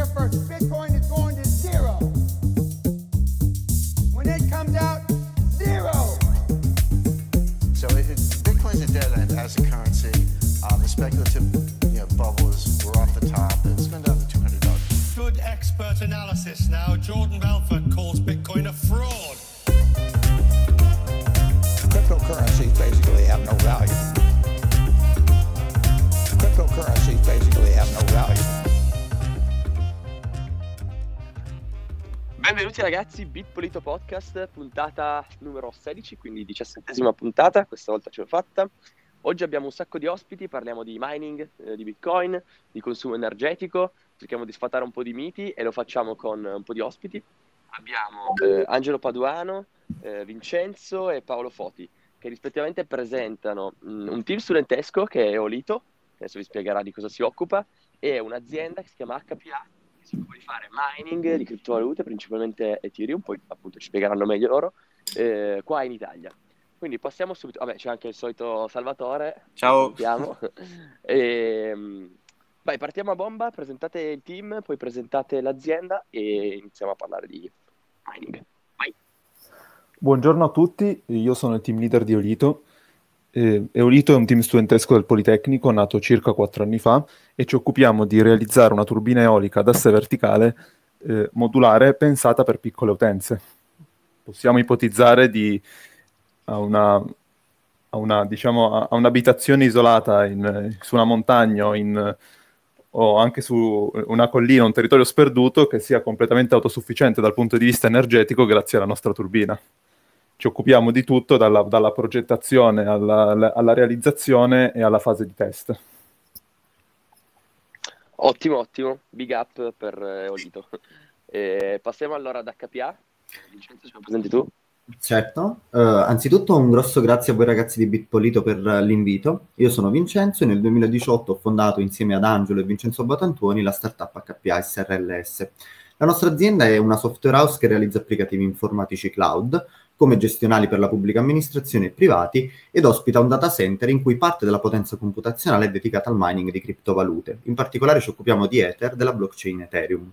here first. Bitcoin is going to zero. When it comes out, zero. So it, it, Bitcoin's a dead end as a currency. Um, the speculative you know, bubbles were off the top. It's been down to two hundred dollars. Good expert analysis now. Jordan Belfort calls Bitcoin a fraud. Benvenuti ragazzi, Bitpolito Podcast, puntata numero 16, quindi diciassettesima puntata, questa volta ce l'ho fatta. Oggi abbiamo un sacco di ospiti, parliamo di mining, eh, di Bitcoin, di consumo energetico, cerchiamo di sfatare un po' di miti e lo facciamo con un po' di ospiti. Abbiamo eh, Angelo Paduano, eh, Vincenzo e Paolo Foti, che rispettivamente presentano mh, un team studentesco che è Olito, adesso vi spiegherà di cosa si occupa, e un'azienda che si chiama HPA, che si di fare mining di criptovalute, principalmente Ethereum, poi appunto ci spiegheranno meglio loro, eh, qua in Italia. Quindi passiamo subito, vabbè c'è anche il solito Salvatore, Ciao. E, mh, vai, partiamo a bomba, presentate il team, poi presentate l'azienda e iniziamo a parlare di mining. Vai. Buongiorno a tutti, io sono il team leader di Olito. Eh, Eolito è un team studentesco del Politecnico nato circa quattro anni fa e ci occupiamo di realizzare una turbina eolica ad asse verticale eh, modulare pensata per piccole utenze. Possiamo ipotizzare di a una, a una, diciamo, a un'abitazione isolata in, su una montagna in, o anche su una collina, un territorio sperduto che sia completamente autosufficiente dal punto di vista energetico grazie alla nostra turbina ci occupiamo di tutto, dalla, dalla progettazione alla, alla, realizzazione e alla fase di test. Ottimo, ottimo, big up per eh, Olito. E passiamo allora ad HPA. Vincenzo, ce lo presenti tu? Certo, uh, anzitutto un grosso grazie a voi ragazzi di Bitpolito per uh, l'invito. Io sono Vincenzo e nel 2018 ho fondato insieme ad Angelo e Vincenzo Batantuoni la startup HPA SRLS. La nostra azienda è una software house che realizza applicativi informatici cloud come gestionali per la pubblica amministrazione e privati ed ospita un data center in cui parte della potenza computazionale è dedicata al mining di criptovalute. In particolare ci occupiamo di Ether, della blockchain Ethereum.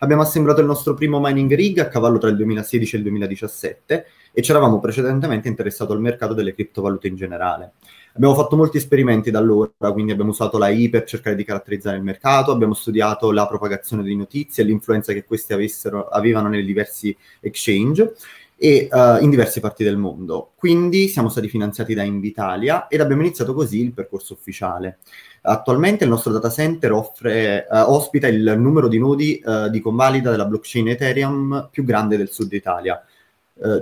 Abbiamo assemblato il nostro primo mining rig a cavallo tra il 2016 e il 2017 e ci eravamo precedentemente interessato al mercato delle criptovalute in generale. Abbiamo fatto molti esperimenti da allora, quindi abbiamo usato la I per cercare di caratterizzare il mercato, abbiamo studiato la propagazione di notizie e l'influenza che queste avessero, avevano nei diversi exchange e uh, in diverse parti del mondo. Quindi siamo stati finanziati da Invitalia ed abbiamo iniziato così il percorso ufficiale. Attualmente il nostro data center offre, uh, ospita il numero di nodi uh, di convalida della blockchain Ethereum più grande del sud Italia.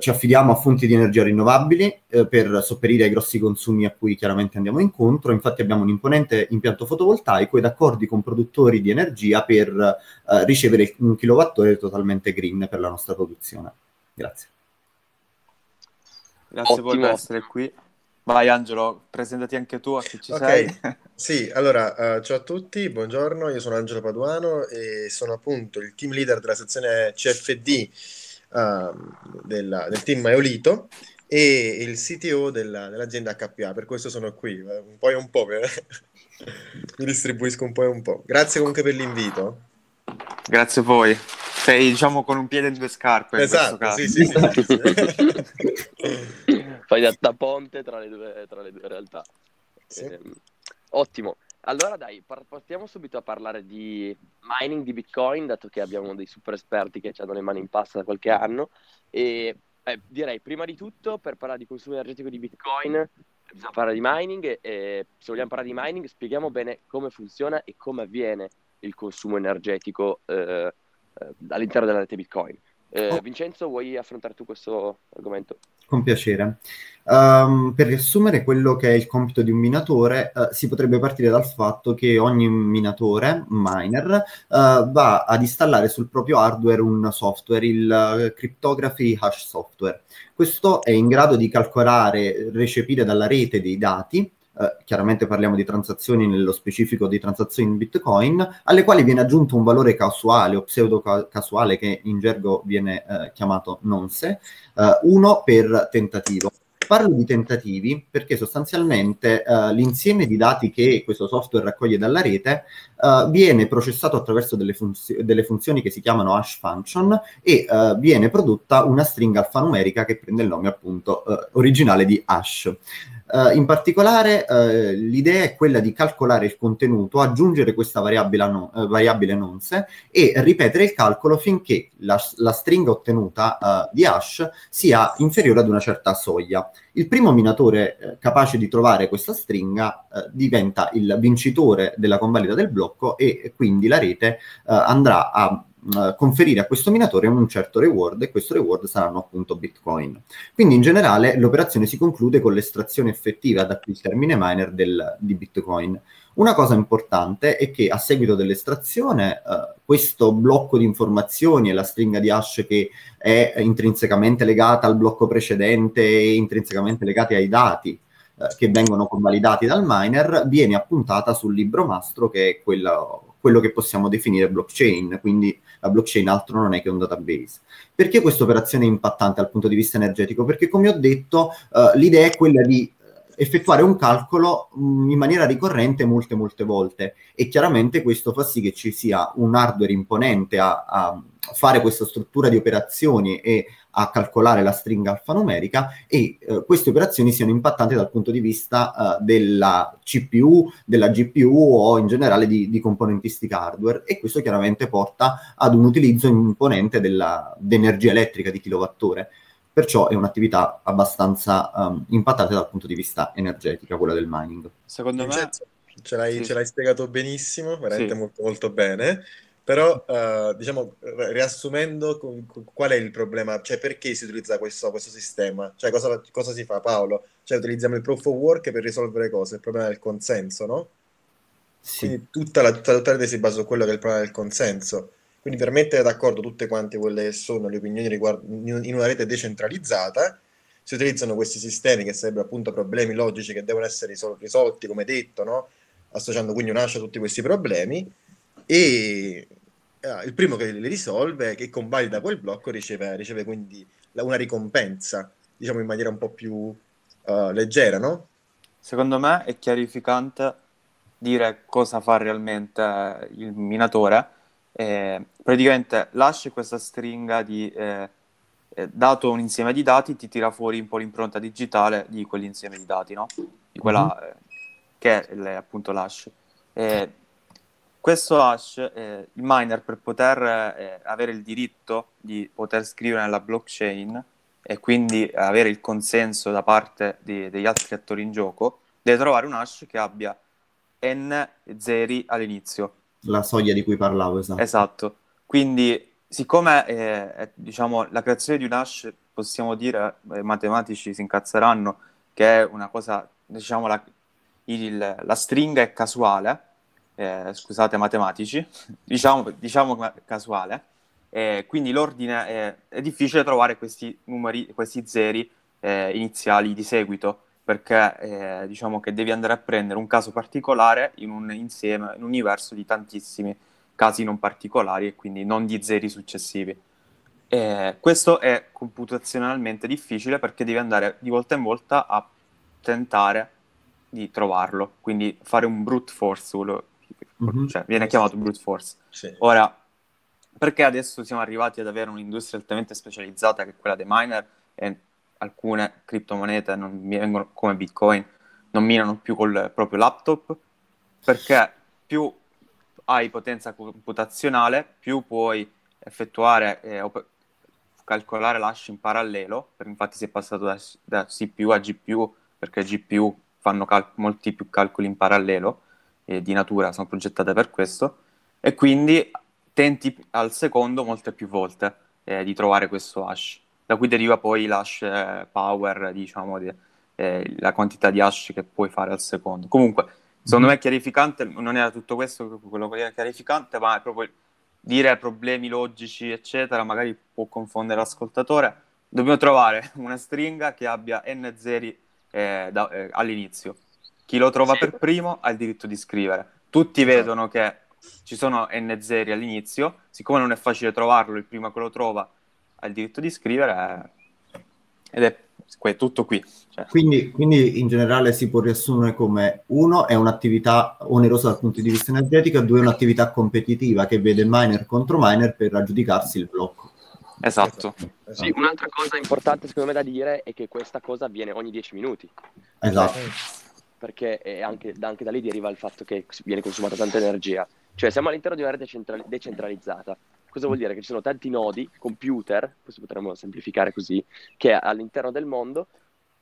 ci affidiamo a fonti di energia rinnovabili per sopperire ai grossi consumi a cui chiaramente andiamo incontro. Infatti abbiamo un imponente impianto fotovoltaico ed accordi con produttori di energia per ricevere un kilowattora totalmente green per la nostra produzione. Grazie. Grazie Ottimo. per essere qui. Vai Angelo, presentati anche tu a chi ci Ok, sei. sì, allora, eh, ciao a tutti, buongiorno, io sono Angelo Paduano e sono appunto il team leader della sezione CFD ehm, della- del team Eolito e il CTO della- dell'azienda HPA, per questo sono qui, eh, un po' e un po', per- mi distribuisco un po' e un po'. Grazie comunque per l'invito. Grazie a voi. Sei diciamo con un piede in due scarpe Esatto, sì, caso. sì, sì, sì. Fai da, da ponte tra le due, tra le due realtà. Sì. Ehm, ottimo. Allora dai, par- partiamo subito a parlare di mining di Bitcoin, dato che abbiamo dei super esperti che ci hanno le mani in pasta da qualche anno. E eh, direi, prima di tutto, per parlare di consumo energetico di Bitcoin, bisogna parlare di mining e, se vogliamo parlare di mining spieghiamo bene come funziona e come avviene il consumo energetico eh, eh, all'interno della rete Bitcoin. Eh, Oh. Vincenzo, vuoi affrontare tu questo argomento? Con piacere. Ehm, per riassumere quello che è il compito di un minatore, eh, si potrebbe partire dal fatto che ogni minatore, miner, eh, va ad installare sul proprio hardware un software, il eh, Cryptography Hash Software. Questo è in grado di calcolare, recepire dalla rete dei dati, eh, chiaramente parliamo di transazioni, nello specifico di transazioni in Bitcoin, alle quali viene aggiunto un valore casuale o pseudo-casuale che in gergo viene eh, chiamato nonce, eh, uno per tentativo. Parlo di tentativi perché sostanzialmente uh, l'insieme di dati che questo software raccoglie dalla rete uh, viene processato attraverso delle, funzio- delle, funzioni che si chiamano hash function e uh, viene prodotta una stringa alfanumerica che prende il nome appunto originale di hash. Uh, in particolare uh, l'idea è quella di calcolare il contenuto, aggiungere questa variabile, no, uh, variabile nonce e ripetere il calcolo finché la, la stringa ottenuta di hash sia inferiore ad una certa soglia. Il primo minatore capace di trovare questa stringa diventa il vincitore della convalida del blocco e quindi la rete andrà a uh, conferire a questo minatore un certo reward e questo reward saranno appunto bitcoin. Quindi in generale l'operazione si conclude con l'estrazione effettiva da qui il termine miner del, di bitcoin. Una cosa importante è che a seguito dell'estrazione uh, questo blocco di informazioni e la stringa di hash che è intrinsecamente legata al blocco precedente e intrinsecamente legati ai dati uh, che vengono convalidati dal miner viene appuntata sul libro mastro che è quello quello che possiamo definire blockchain, quindi la blockchain altro non è che un database. Perché questa operazione è impattante dal punto di vista energetico? Perché come ho detto, uh, l'idea è quella di effettuare un calcolo mh, mm, in maniera ricorrente molte molte volte e chiaramente questo fa sì che ci sia un hardware imponente a, a fare questa struttura di operazioni e a calcolare la stringa alfanumerica e eh, queste operazioni siano impattanti dal punto di vista eh, della CPU, della GPU o in generale di, di, componentistica hardware e questo chiaramente porta ad un utilizzo imponente dell'energia elettrica di kilowattora. Perciò è un'attività abbastanza um, impattante dal punto di vista energetico, quella del mining. Secondo me... Ce l'hai, sì. ce l'hai spiegato benissimo, veramente sì. molto molto bene. Però, uh, diciamo, riassumendo, qual è il problema? Cioè, perché si utilizza questo, questo sistema? Cioè, cosa, cosa, si fa, Paolo? Cioè, utilizziamo il proof of work per risolvere cose, il problema del consenso, no? Sì. Quindi tutta la, tutta la rete si basa su quello che è il problema del consenso. Quindi per mettere d'accordo tutte quante quelle che sono le opinioni riguardo, in una rete decentralizzata, si utilizzano questi sistemi che sarebbero appunto problemi logici che devono essere risol- risolti, come detto, no? associando quindi un hash a tutti questi problemi e uh, il primo che li risolve, che convalida quel blocco, riceve, riceve quindi la, una ricompensa, diciamo in maniera un po' più uh, leggera, no? Secondo me è chiarificante dire cosa fa realmente il minatore. Eh, praticamente lasci questa stringa di eh, eh, dato un insieme di dati, ti tira fuori un po' l'impronta digitale di quell'insieme di dati, no? Di quella mm-hmm. che è appunto l'hash. Eh, questo hash, eh, il miner per poter eh, avere il diritto di poter scrivere nella blockchain e quindi avere il consenso da parte di, degli altri attori in gioco, deve trovare un hash che abbia n zeri all'inizio. La soglia di cui parlavo, esatto. Esatto. Quindi, siccome eh, diciamo, la creazione di un hash, possiamo dire, i matematici si incazzeranno, che è una cosa, diciamo, la, il, la stringa è casuale, eh, scusate matematici, diciamo, diciamo casuale, eh, quindi l'ordine è, è, difficile trovare questi numeri, questi zeri eh, iniziali di seguito, perché eh, diciamo che devi andare a prendere un caso particolare in un insieme, in un universo di tantissimi casi non particolari e quindi non di zeri successivi. Eh, questo è computazionalmente difficile perché devi andare di volta in volta a tentare di trovarlo, quindi fare un brute force, mm-hmm. cioè, viene chiamato brute force. Sì. Ora, perché adesso siamo arrivati ad avere un'industria altamente specializzata che è quella dei miner e alcune criptomonete non vengono, come Bitcoin non minano più col proprio laptop? Perché più hai potenza computazionale, più puoi effettuare e op- calcolare l'hash in parallelo, infatti si è passato da, da CPU a GPU perché GPU fanno cal- molti più calcoli in parallelo eh, di natura sono progettate per questo e quindi tenti al secondo molte più volte eh, di trovare questo hash, da cui deriva poi l'hash eh, power, diciamo, di, eh, la quantità di hash che puoi fare al secondo. Comunque, secondo mm me chiarificante, non era tutto questo quello che era chiarificante, ma è proprio dire problemi logici, eccetera, magari può confondere l'ascoltatore. Dobbiamo trovare una stringa che abbia n zeri eh, da, eh, all'inizio chi lo trova sì. per primo ha il diritto di scrivere. Tutti vedono che ci sono n zeri all'inizio, siccome non è facile trovarlo, il primo che lo trova ha il diritto di scrivere eh, ed è tutto qui. Cioè. Quindi, quindi, in generale si può riassumere come uno è un'attività onerosa dal punto di vista energetico due è un'attività competitiva che vede miner contro miner per aggiudicarsi il blocco. Esatto. esatto. Sì, un'altra cosa importante secondo me da dire è che questa cosa avviene ogni 10 minuti. Esatto. Perché anche, anche, da lì deriva il fatto che viene consumata tanta energia. Cioè siamo all'interno di una rete central- decentralizzata. Cosa vuol dire? Che ci sono tanti nodi, computer, questo potremmo semplificare così, che all'interno del mondo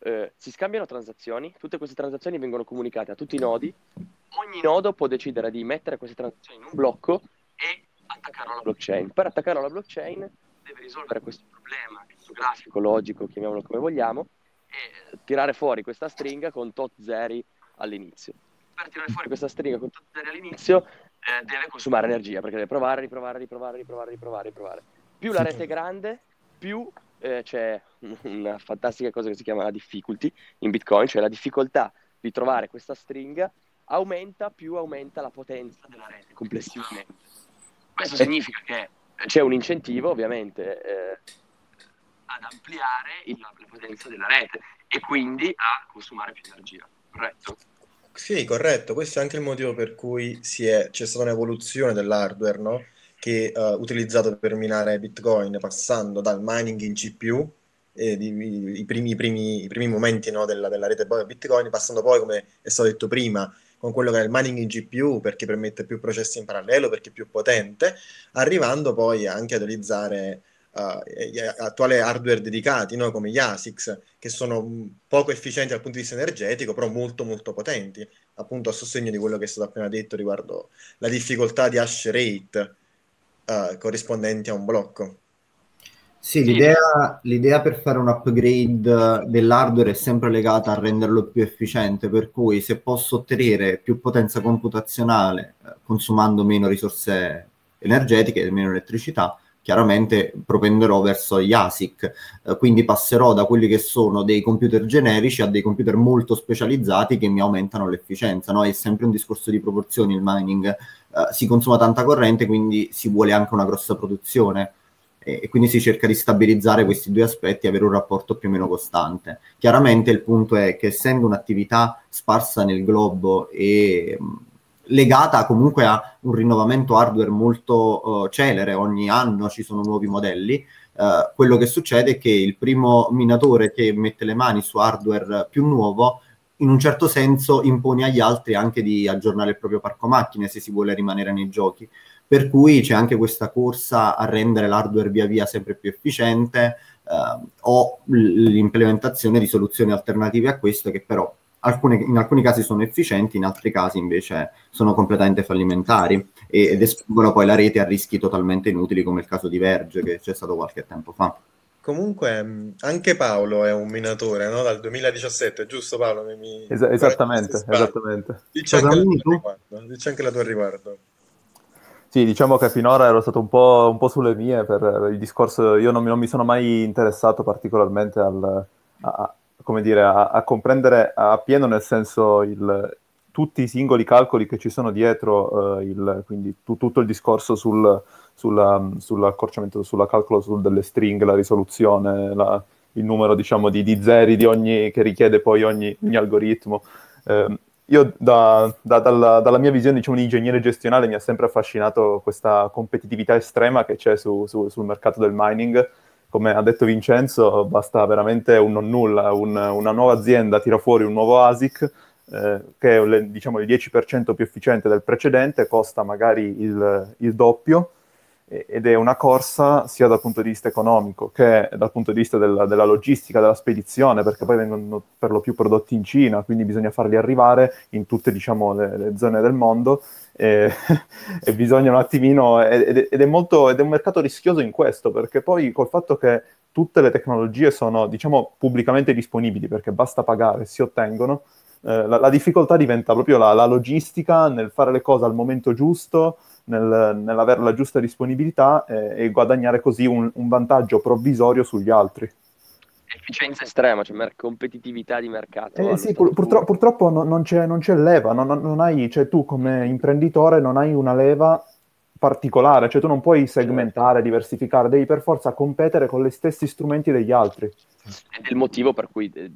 eh, si scambiano transazioni, tutte queste transazioni vengono comunicate a tutti i nodi, ogni nodo può decidere di mettere queste transazioni in un blocco e attaccarlo alla blockchain. Per attaccarlo alla blockchain deve risolvere questo problema grafico, logico, chiamiamolo come vogliamo, e tirare fuori questa stringa con tot zeri all'inizio. Per tirare fuori questa stringa con tot zeri all'inizio eh, deve consumare energia perché deve provare, riprovare, riprovare, riprovare, riprovare, riprovare. Più la rete è grande, più eh, c'è una fantastica cosa che si chiama la difficulty in Bitcoin, cioè la difficoltà di trovare questa stringa aumenta più aumenta la potenza della rete complessivamente. Questo significa che c'è un incentivo ovviamente eh, ad ampliare il, la potenza della rete e quindi a consumare più energia, corretto? Sì, corretto. Questo è anche il motivo per cui è, c'è stata un'evoluzione dell'hardware, no? Che uh, utilizzato per minare Bitcoin, passando dal mining in CPU, eh, di, i, primi, i, primi, i, primi, momenti no, della, della, rete Bitcoin, passando poi, come è stato detto prima, con quello che è il mining in GPU, perché permette più processi in parallelo, perché è più potente, arrivando poi anche ad utilizzare uh, gli attuali hardware dedicati, no? come gli ASICs, che sono poco efficienti dal punto di vista energetico, però molto molto potenti, appunto a sostegno di quello che è stato appena detto riguardo la difficoltà di hash rate uh, corrispondenti a un blocco. Sì, l'idea, l'idea, per fare un upgrade dell'hardware è sempre legata a renderlo più efficiente, per cui se posso ottenere più potenza computazionale eh, consumando meno risorse energetiche e meno elettricità, chiaramente propenderò verso gli ASIC, eh, quindi passerò da quelli che sono dei computer generici a dei computer molto specializzati che mi aumentano l'efficienza, no? È sempre un discorso di proporzioni il mining, eh, si consuma tanta corrente, quindi si vuole anche una grossa produzione e, quindi si cerca di stabilizzare questi due aspetti e avere un rapporto più o meno costante. Chiaramente il punto è che essendo un'attività sparsa nel globo e legata comunque a un rinnovamento hardware molto uh, celere, ogni anno ci sono nuovi modelli. Uh, quello che succede è che il primo minatore che mette le mani su hardware più nuovo in un certo senso impone agli altri anche di aggiornare il proprio parco macchine se si vuole rimanere nei giochi. Per cui c'è anche questa corsa a rendere l'hardware via via sempre più efficiente uh, o l'implementazione di soluzioni alternative a questo che però alcune, in alcuni casi sono efficienti, in altri casi invece sono completamente fallimentari ed espongono poi la rete a rischi totalmente inutili come il caso di Verge che c'è stato qualche tempo fa. Comunque anche Paolo è un minatore no? dal 2017, giusto Paolo? Mi... Es- esattamente, esattamente. Dici anche, Dici anche la tua riguardo. Sì, diciamo che finora ero stato un po', un po sulle mie per il discorso, io non mi, non mi sono mai interessato particolarmente al, a, come dire, a, a comprendere appieno nel senso il, tutti i singoli calcoli che ci sono dietro, eh, il, quindi tu, tutto il discorso sul, sulla, sull'accorciamento, sulla calcolo sul delle stringhe, la risoluzione, la, il numero diciamo, di, di, zeri di ogni, che richiede poi ogni, ogni algoritmo. Eh, io da, da, dalla, dalla, mia visione diciamo, di ingegnere gestionale mi ha sempre affascinato questa competitività estrema che c'è su, su, sul mercato del mining come ha detto Vincenzo, basta veramente un non nulla, un, una nuova azienda tira fuori un nuovo ASIC eh, che è diciamo, il 10% più efficiente del precedente, costa magari il, il doppio ed è una corsa sia dal punto di vista economico che dal punto di vista della, della, logistica, della spedizione, perché poi vengono per lo più prodotti in Cina, quindi bisogna farli arrivare in tutte diciamo, le, le zone del mondo e, e bisogna un attimino, ed, ed, è molto, ed è un mercato rischioso in questo, perché poi col fatto che tutte le tecnologie sono diciamo pubblicamente disponibili, perché basta pagare, si ottengono, eh, la, la, difficoltà diventa proprio la, la logistica nel fare le cose al momento giusto, nel, nell'avere la giusta disponibilità eh, e guadagnare così un, un, vantaggio provvisorio sugli altri. Efficienza estrema, cioè mer- competitività di mercato. Eh, sì, pur, purtro- purtroppo no, non, c'è, non, c'è, leva, non, non hai, cioè tu come imprenditore non hai una leva particolare, cioè tu non puoi segmentare, diversificare, devi per forza competere con gli stessi strumenti degli altri. Ed è il motivo per cui eh,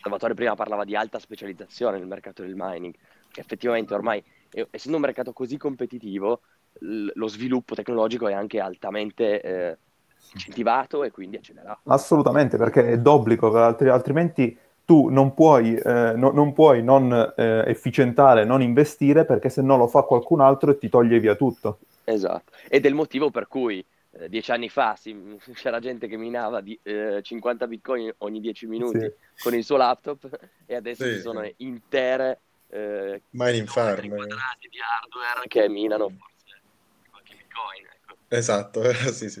Salvatore prima parlava di alta specializzazione nel mercato del mining, che effettivamente ormai, eh, essendo un mercato così competitivo, lo sviluppo tecnologico è anche altamente eh, incentivato e quindi accelerato. Assolutamente, perché è d'obbligo, altri- altrimenti tu non puoi, eh, no- non, puoi non eh, efficientare, non investire, perché se no lo fa qualcun altro e ti toglie via tutto. Esatto, ed è il motivo per cui eh, dieci anni fa si- c'era gente che minava di, eh, 50 bitcoin ogni 10 minuti Sì. con il suo laptop e adesso Sì, ci sono intere eh, Mining farm. quadrati di hardware che minano forse qualche bitcoin. Esatto, sì, sì. sì.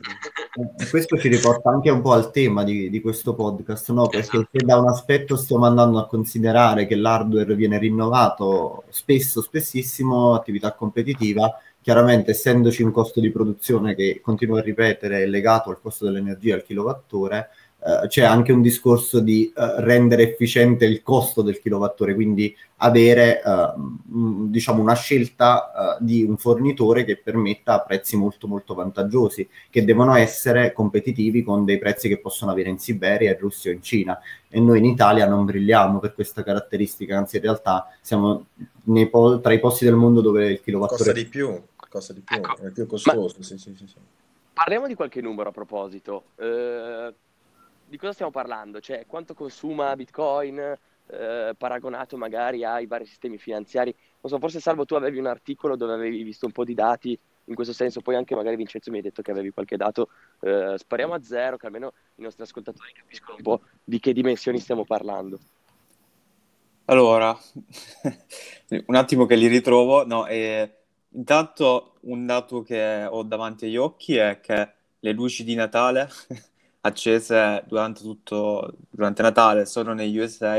E Questo ci riporta anche un po' al tema di, di questo podcast, no? Perché Esatto. se da un aspetto stiamo andando a considerare che l'hardware viene rinnovato spesso, spessissimo, attività competitiva, chiaramente essendoci un costo di produzione che continuo a ripetere è legato al costo dell'energia al kilowattora, eh, c'è anche un discorso di eh, rendere efficiente il costo del kilowattora, quindi avere eh, mh, diciamo una scelta di un fornitore che permetta prezzi molto molto vantaggiosi che devono essere competitivi con dei prezzi che possono avere in Siberia, in Russia o in Cina. E noi in Italia non brilliamo per questa caratteristica, anzi in realtà siamo nei po- tra i posti del mondo dove il Costa kilowattora di più, costa di più, Ecco, è più costoso, sì, sì, sì, sì. Parliamo di qualche numero a proposito. Eh, di cosa stiamo parlando? Cioè, quanto consuma Bitcoin eh, paragonato magari ai vari sistemi finanziari? Non so, forse Salvo tu avevi un articolo dove avevi visto un po' di dati in questo senso, poi anche magari Vincenzo mi hai detto che avevi qualche dato. Eh, spariamo a zero, che almeno i nostri ascoltatori capiscono un po' di che dimensioni stiamo parlando. Allora, un attimo che li ritrovo. No, eh, intanto un dato che ho davanti agli occhi è che le luci di Natale accese durante tutto durante Natale solo negli USA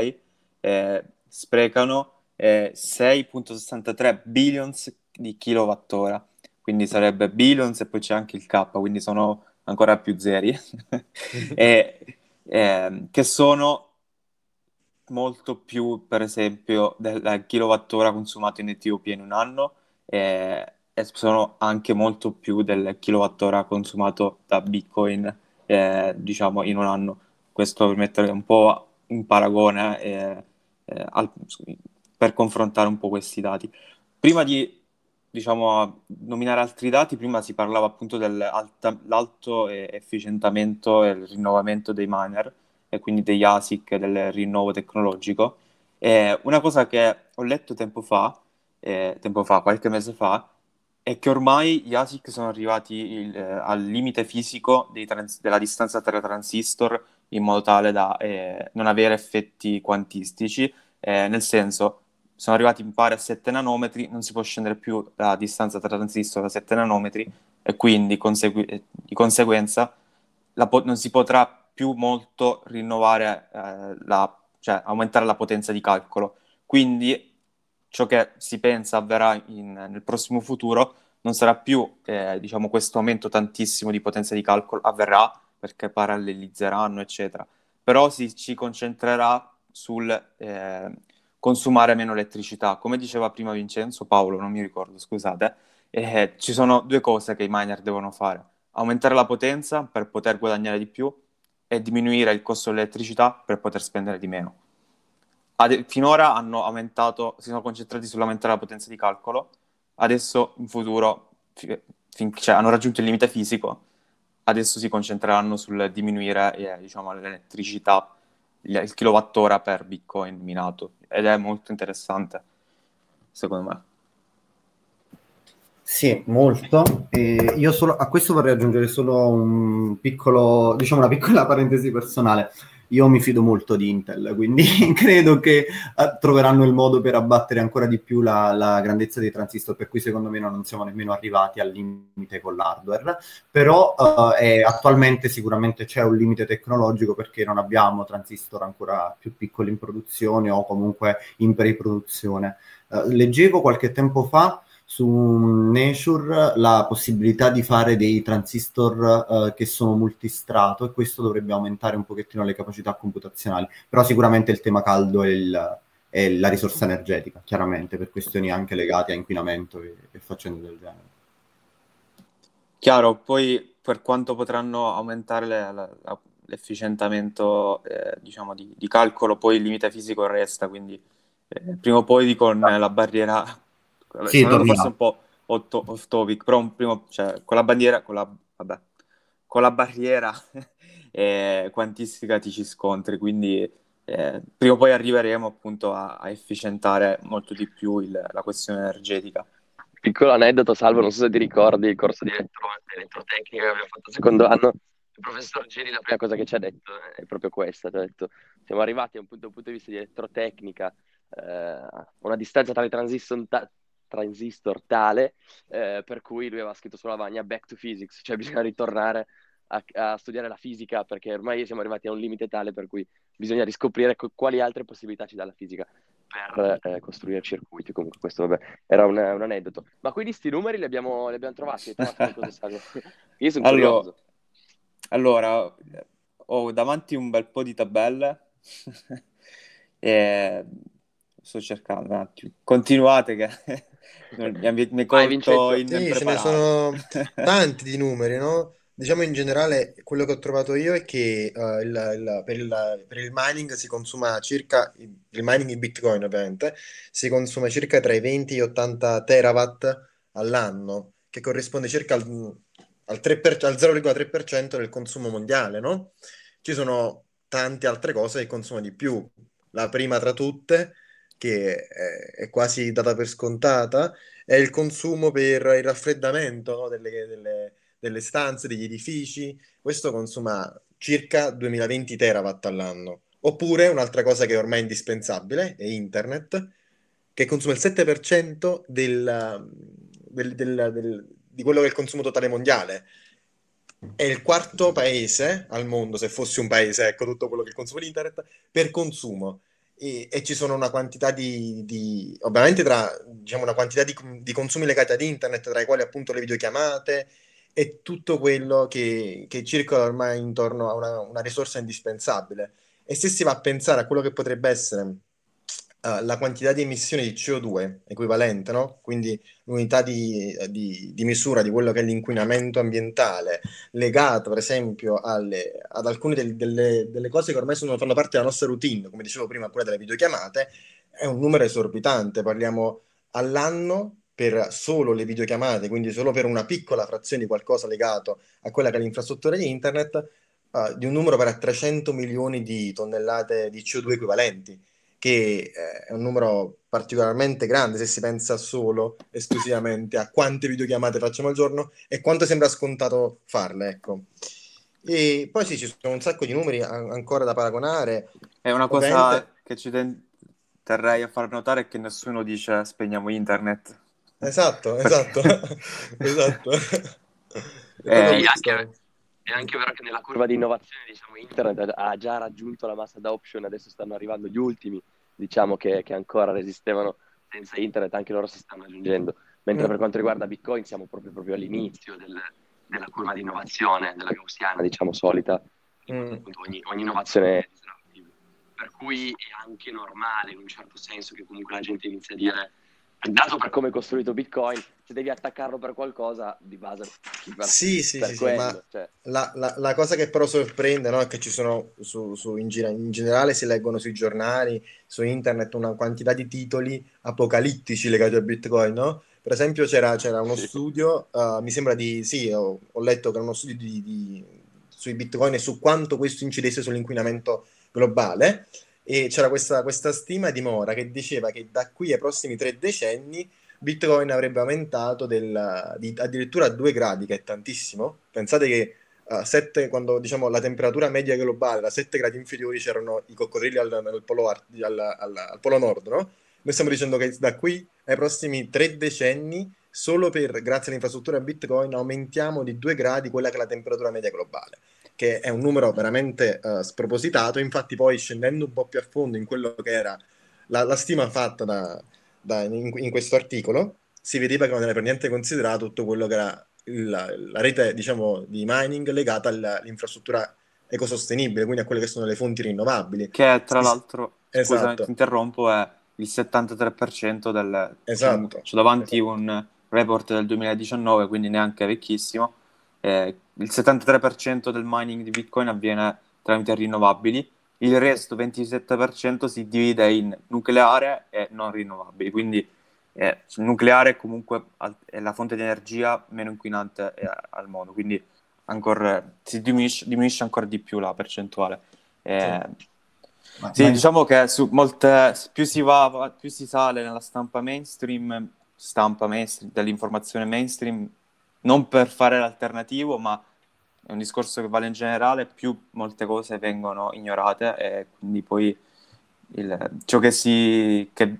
eh, sprecano eh, 6.63 billions di kilowattora, quindi sarebbe billions e poi c'è anche il K, quindi sono ancora più zeri, e, ehm, che sono molto più, per esempio, del kilowattora consumato in Etiopia in un anno eh, e sono anche molto più del kilowattora consumato da Bitcoin, eh, diciamo, in un anno. Questo per mettere un po' in paragone eh, eh, al- per confrontare un po' questi dati. Prima di, diciamo, nominare altri dati, prima si parlava appunto dell'alto efficientamento e il rinnovamento dei miner e quindi degli ASIC, del rinnovo tecnologico. E una cosa che ho letto tempo fa, eh, tempo fa, qualche mese fa, è che ormai gli ASIC sono arrivati il- eh, al limite fisico trans- della distanza tra transistor in modo tale da eh, non avere effetti quantistici, eh, nel senso sono arrivati mi pare a 7 nanometri, non si può scendere più la distanza tra transistor da 7 nanometri e quindi consegui- eh, di conseguenza po- non si potrà più molto rinnovare, eh, la, cioè aumentare la potenza di calcolo. Quindi ciò che si pensa avverrà in- nel prossimo futuro non sarà più, eh, diciamo, questo aumento tantissimo di potenza di calcolo, avverrà perché parallelizzeranno, eccetera. Però si ci concentrerà sul eh, consumare meno elettricità. Come diceva prima Vincenzo, Paolo, non mi ricordo, scusate, eh, ci sono due cose che i miner devono fare. Aumentare la potenza per poter guadagnare di più e diminuire il costo dell'elettricità per poter spendere di meno. Ade- finora hanno aumentato, si sono concentrati sull'aumentare la potenza di calcolo, adesso in futuro fi- fin- cioè, hanno raggiunto il limite fisico, adesso si concentreranno sul diminuire eh, diciamo, l'elettricità, il kilowattora per bitcoin minato ed è molto interessante secondo me. Sì, molto. E io solo, a questo vorrei aggiungere solo un piccolo, diciamo una piccola parentesi personale. Io mi fido molto di Intel, quindi credo che eh, troveranno il modo per abbattere ancora di più la, la grandezza dei transistor, per cui secondo me non siamo nemmeno arrivati al limite con l'hardware. Però eh, è- attualmente sicuramente c'è un limite tecnologico perché non abbiamo transistor ancora più piccoli in produzione o comunque in pre-produzione. Eh, leggevo qualche tempo fa su Nature la possibilità di fare dei transistor eh, che sono multistrato e questo dovrebbe aumentare un pochettino le capacità computazionali, però sicuramente il tema caldo è, il- è la risorsa energetica, chiaramente, per questioni anche legate a inquinamento e, e faccende del genere. Chiaro, poi per quanto potranno aumentare le- la- la- l'efficientamento eh, diciamo di, di calcolo, poi il limite fisico resta, quindi eh, prima o poi con la barriera, Sì, tornando dobbiamo. forse un po' otto- off topic, però un primo, cioè, con la bandiera, con la, vabbè, con la barriera eh, quantistica ti ci scontri, quindi eh, prima o poi arriveremo appunto a, a efficientare molto di più il- la questione energetica. Piccolo aneddoto, Salvo, non so se ti ricordi il corso di elettro- elettrotecnica che abbiamo fatto al secondo anno. Il professor Giri la prima cosa che ci ha detto è proprio questa, ci ha detto siamo arrivati a un punto, dal punto di vista di elettrotecnica eh, una distanza tra i transistor, ta- transistor tale eh, per cui lui aveva scritto sulla lavagna back to physics, cioè bisogna ritornare a, a studiare la fisica perché ormai siamo arrivati a un limite tale per cui bisogna riscoprire co- quali altre possibilità ci dà la fisica per eh, costruire circuiti. Comunque questo vabbè, era un, un aneddoto. Ma quindi sti numeri li abbiamo, li abbiamo trovati? Io sono Allora, curioso. allora, ho davanti un bel po' di tabelle e sto cercando un attimo. Continuate che mi, mi, mi Vai, in Sì, ce ne sono tanti di numeri, no? Diciamo in generale, quello che ho trovato io è che eh, il- il- per il, per il mining si consuma circa, il mining in Bitcoin ovviamente, si consuma circa tra i 20 e gli 80 terawatt all'anno, che corrisponde circa al, al 3%, al 0,3% del consumo mondiale, no? Ci sono tante altre cose che consumano di più. La prima tra tutte, che è, è quasi data per scontata, è il consumo per il raffreddamento, no, delle, delle- delle stanze, degli edifici. Questo consuma circa 2020 terawatt all'anno. Oppure un'altra cosa che ormai è indispensabile è internet, che consuma il 7% del, del- del- di quello che è il consumo totale mondiale. È il quarto paese al mondo, se fosse un paese, ecco tutto quello che è il consumo di internet, per consumo. E, e ci sono una quantità di, di- ovviamente tra, diciamo, una quantità di, di consumi legati ad internet, tra i quali appunto le videochiamate e tutto quello che, che circola ormai intorno a una, una risorsa indispensabile. E se si va a pensare a quello che potrebbe essere eh, la quantità di emissioni di CO2 equivalente, no? Quindi l'unità di, di- di misura di quello che è l'inquinamento ambientale legato, per esempio, alle- ad alcune del- delle, delle cose che ormai sono- fanno parte della nostra routine, come dicevo prima, quella delle videochiamate, è un numero esorbitante. Parliamo all'anno per solo le videochiamate, quindi solo per una piccola frazione di qualcosa legato a quella che è l'infrastruttura di internet, eh, di un numero per 300 milioni di tonnellate di CO2 equivalenti, che eh, è un numero particolarmente grande se si pensa solo esclusivamente a quante videochiamate facciamo al giorno e quanto sembra scontato farle, ecco. E poi sì, ci sono un sacco di numeri an- ancora da paragonare. È una cosa Ovviamente, che ci ten- terrei a far notare è che nessuno dice spegniamo internet. esatto, esatto, esatto. Eh, anche, è anche vero che nella curva di innovazione, diciamo, internet ha già raggiunto la mass adoption, adesso stanno arrivando gli ultimi, diciamo, che, che ancora resistevano senza internet, anche loro si stanno aggiungendo. Mentre Mm. per quanto riguarda Bitcoin siamo proprio, proprio all'inizio del- della curva di innovazione, della gaussiana, diciamo, solita. Mm. Ogni, ogni innovazione. Per cui è anche normale, in un certo senso, che comunque la gente inizi a dire, dato per come è costruito Bitcoin, se devi attaccarlo per qualcosa, di base per, Sì, sì, per sì, sì, quello. ma cioè. la, la- la cosa che però sorprende, no, è che ci sono su, su- in, gira- in generale si leggono sui giornali, su internet, una quantità di titoli apocalittici legati a Bitcoin, no? Per esempio c'era c'era uno Sì. studio, eh, mi sembra di, sì, ho, ho letto che era uno studio di, di- sui Bitcoin e su quanto questo incidesse sull'inquinamento globale e c'era questa, questa stima di Mora che diceva che da qui ai prossimi tre decenni Bitcoin avrebbe aumentato del- di addirittura a 2 gradi, che è tantissimo. Pensate che eh, sette- quando diciamo, la temperatura media globale era 7 gradi inferiori c'erano i coccodrilli al, al polo, al- al- polo nord, no? Noi stiamo dicendo che da qui ai prossimi tre decenni, solo per, grazie all'infrastruttura Bitcoin, aumentiamo di 2 gradi quella che è la temperatura media globale, che è un numero veramente eh, spropositato. Infatti poi scendendo un po' più a fondo in quello che era la, la stima fatta da, da- in, in questo articolo, si vedeva che non era per niente considerato tutto quello che era il- la rete, diciamo, di mining legata all'infrastruttura ecosostenibile, quindi a quelle che sono le fonti rinnovabili. Che tra Sì, l'altro, scusa, esatto. ti interrompo, è il 73% del... Esatto. C'ho davanti un report del 2019, quindi neanche vecchissimo, eh, il 73% del mining di Bitcoin avviene tramite rinnovabili, il resto 27% si divide in nucleare e non rinnovabili, quindi eh, il nucleare comunque è la fonte di energia meno inquinante eh, al mondo, quindi ancora, si diminuisce, diminuisce, ancora di più la percentuale. Eh, sì. Ma, sì, ma... diciamo che su molte, più, si va, più si sale nella stampa mainstream, stampa mainstream, dell'informazione mainstream, non per fare l'alternativo, ma è un discorso che vale in generale, più molte cose vengono ignorate e quindi poi il, ciò che si, che,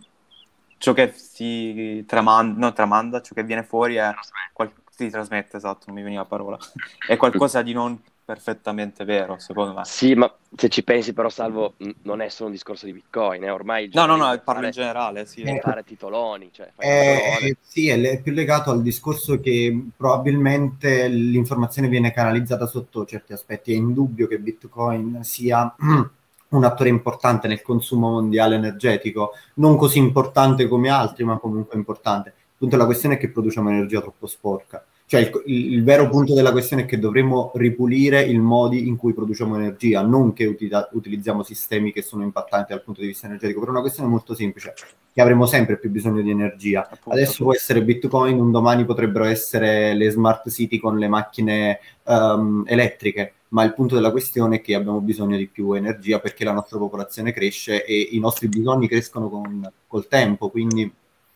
ciò che si tramanda, no, tramanda, ciò che viene fuori è qual- si trasmette, esatto, non mi veniva la parola, è qualcosa di non perfettamente vero, secondo me. Sì, ma se ci pensi però, Salvo, non è solo un discorso di Bitcoin, eh? ormai... No, no, no, parlo fare, in generale, sì. Eh, fare titoloni, cioè... Eh, sì, è più legato al discorso che probabilmente l'informazione viene canalizzata sotto certi aspetti. È indubbio che Bitcoin sia un attore importante nel consumo mondiale energetico, non così importante come altri, ma comunque importante. Appunto la questione è che produciamo energia troppo sporca. Cioè il, il, vero punto della questione è che dovremmo ripulire il modi in cui produciamo energia, non che utilizza, utilizziamo sistemi che sono impattanti dal punto di vista energetico, per una questione molto semplice, che avremo sempre più bisogno di energia. Appunto. Adesso può essere Bitcoin, un domani potrebbero essere le smart city con le macchine um, elettriche, ma il punto della questione è che abbiamo bisogno di più energia perché la nostra popolazione cresce e i nostri bisogni crescono con, col tempo, quindi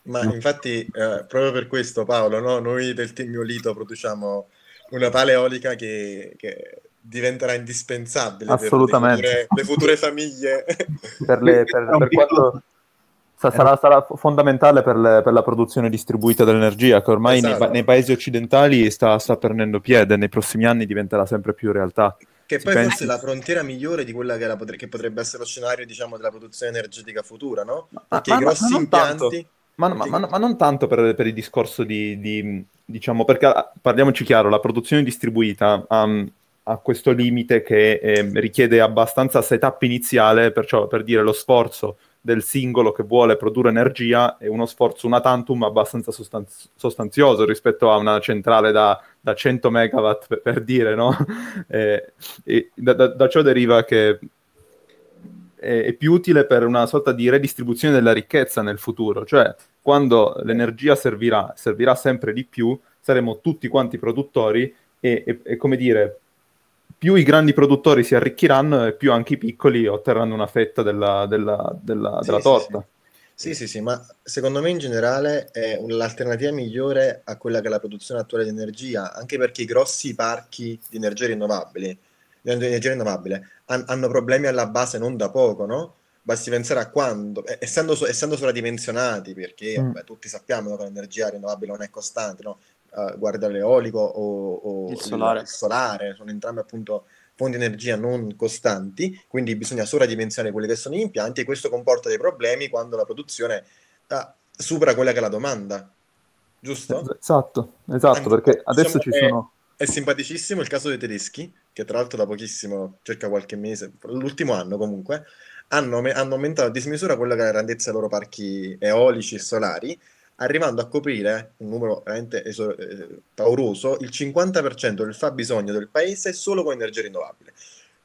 ma infatti, eh, proprio per questo, Paolo, no? noi del team Miolito produciamo una pala eolica che, che diventerà indispensabile Assolutamente. per le future, le future famiglie. per, le, per, per quanto sarà, sarà fondamentale per, le, per, la produzione distribuita dell'energia, che ormai esatto. nei, nei, paesi occidentali sta, sta, prendendo piede, nei prossimi anni diventerà sempre più realtà. Che poi pensi... forse è la frontiera migliore di quella che, potre- che, potrebbe essere lo scenario diciamo, della produzione energetica futura, no? Perché ma, i grossi ma impianti... Tanto ma, ma, ma, ma, non tanto per, per il discorso di, di, diciamo, perché ah, parliamoci chiaro, la produzione distribuita um, ha questo limite che eh, richiede abbastanza setup iniziale, perciò per dire lo sforzo del singolo che vuole produrre energia è uno sforzo una tantum abbastanza sostanz- sostanzioso rispetto a una centrale da, da 100 megawatt per, per dire, no? e, e da, da, da ciò deriva che è, più utile per una sorta di redistribuzione della ricchezza nel futuro, cioè quando l'energia servirà, servirà sempre di più, saremo tutti quanti produttori e, e, e come dire, più i grandi produttori si arricchiranno e più anche i piccoli otterranno una fetta della, della, della, sì, della torta. Sì, sì. sì, sì, ma secondo me in generale è l'alternativa migliore a quella che è la produzione attuale di energia, anche perché i grossi parchi di energia rinnovabile di energia rinnovabile han, hanno problemi alla base non da poco, no? Basti pensare a quando, essendo, essendo sovradimensionati, perché mm. vabbè, tutti sappiamo no, che l'energia rinnovabile non è costante, no? Uh, guarda l'eolico o, o il, solare. il, solare. sono entrambi appunto fonti di energia non costanti, quindi bisogna sovradimensionare quelli che sono gli impianti e questo comporta dei problemi quando la produzione uh, supera quella che è la domanda. Giusto? Esatto, esatto, Anche, perché adesso diciamo ci sono è simpaticissimo il caso dei tedeschi, che tra l'altro da pochissimo, circa qualche mese, l'ultimo anno comunque, hanno, hanno aumentato a dismisura quella che è la grandezza dei loro parchi eolici e solari, arrivando a coprire un numero veramente eso- eh, pauroso, il 50% del fabbisogno del paese solo con energia rinnovabile.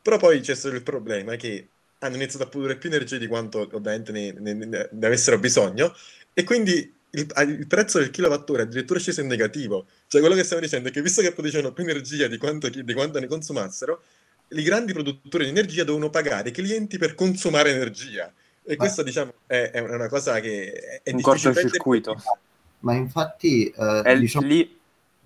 Però poi c'è stato il problema che hanno iniziato a produrre più energia di quanto ovviamente ne, ne, ne, avessero bisogno e quindi il, il, prezzo del kilowattora è addirittura sceso in negativo. Cioè, quello che stiamo dicendo è che visto che producevano più energia di quanto, di quanto ne consumassero, i grandi produttori di energia devono pagare i clienti per consumare energia. E Ma... questo, diciamo, è, è, una cosa che è un cortocircuito. Ma infatti, eh, è diciamo... lì...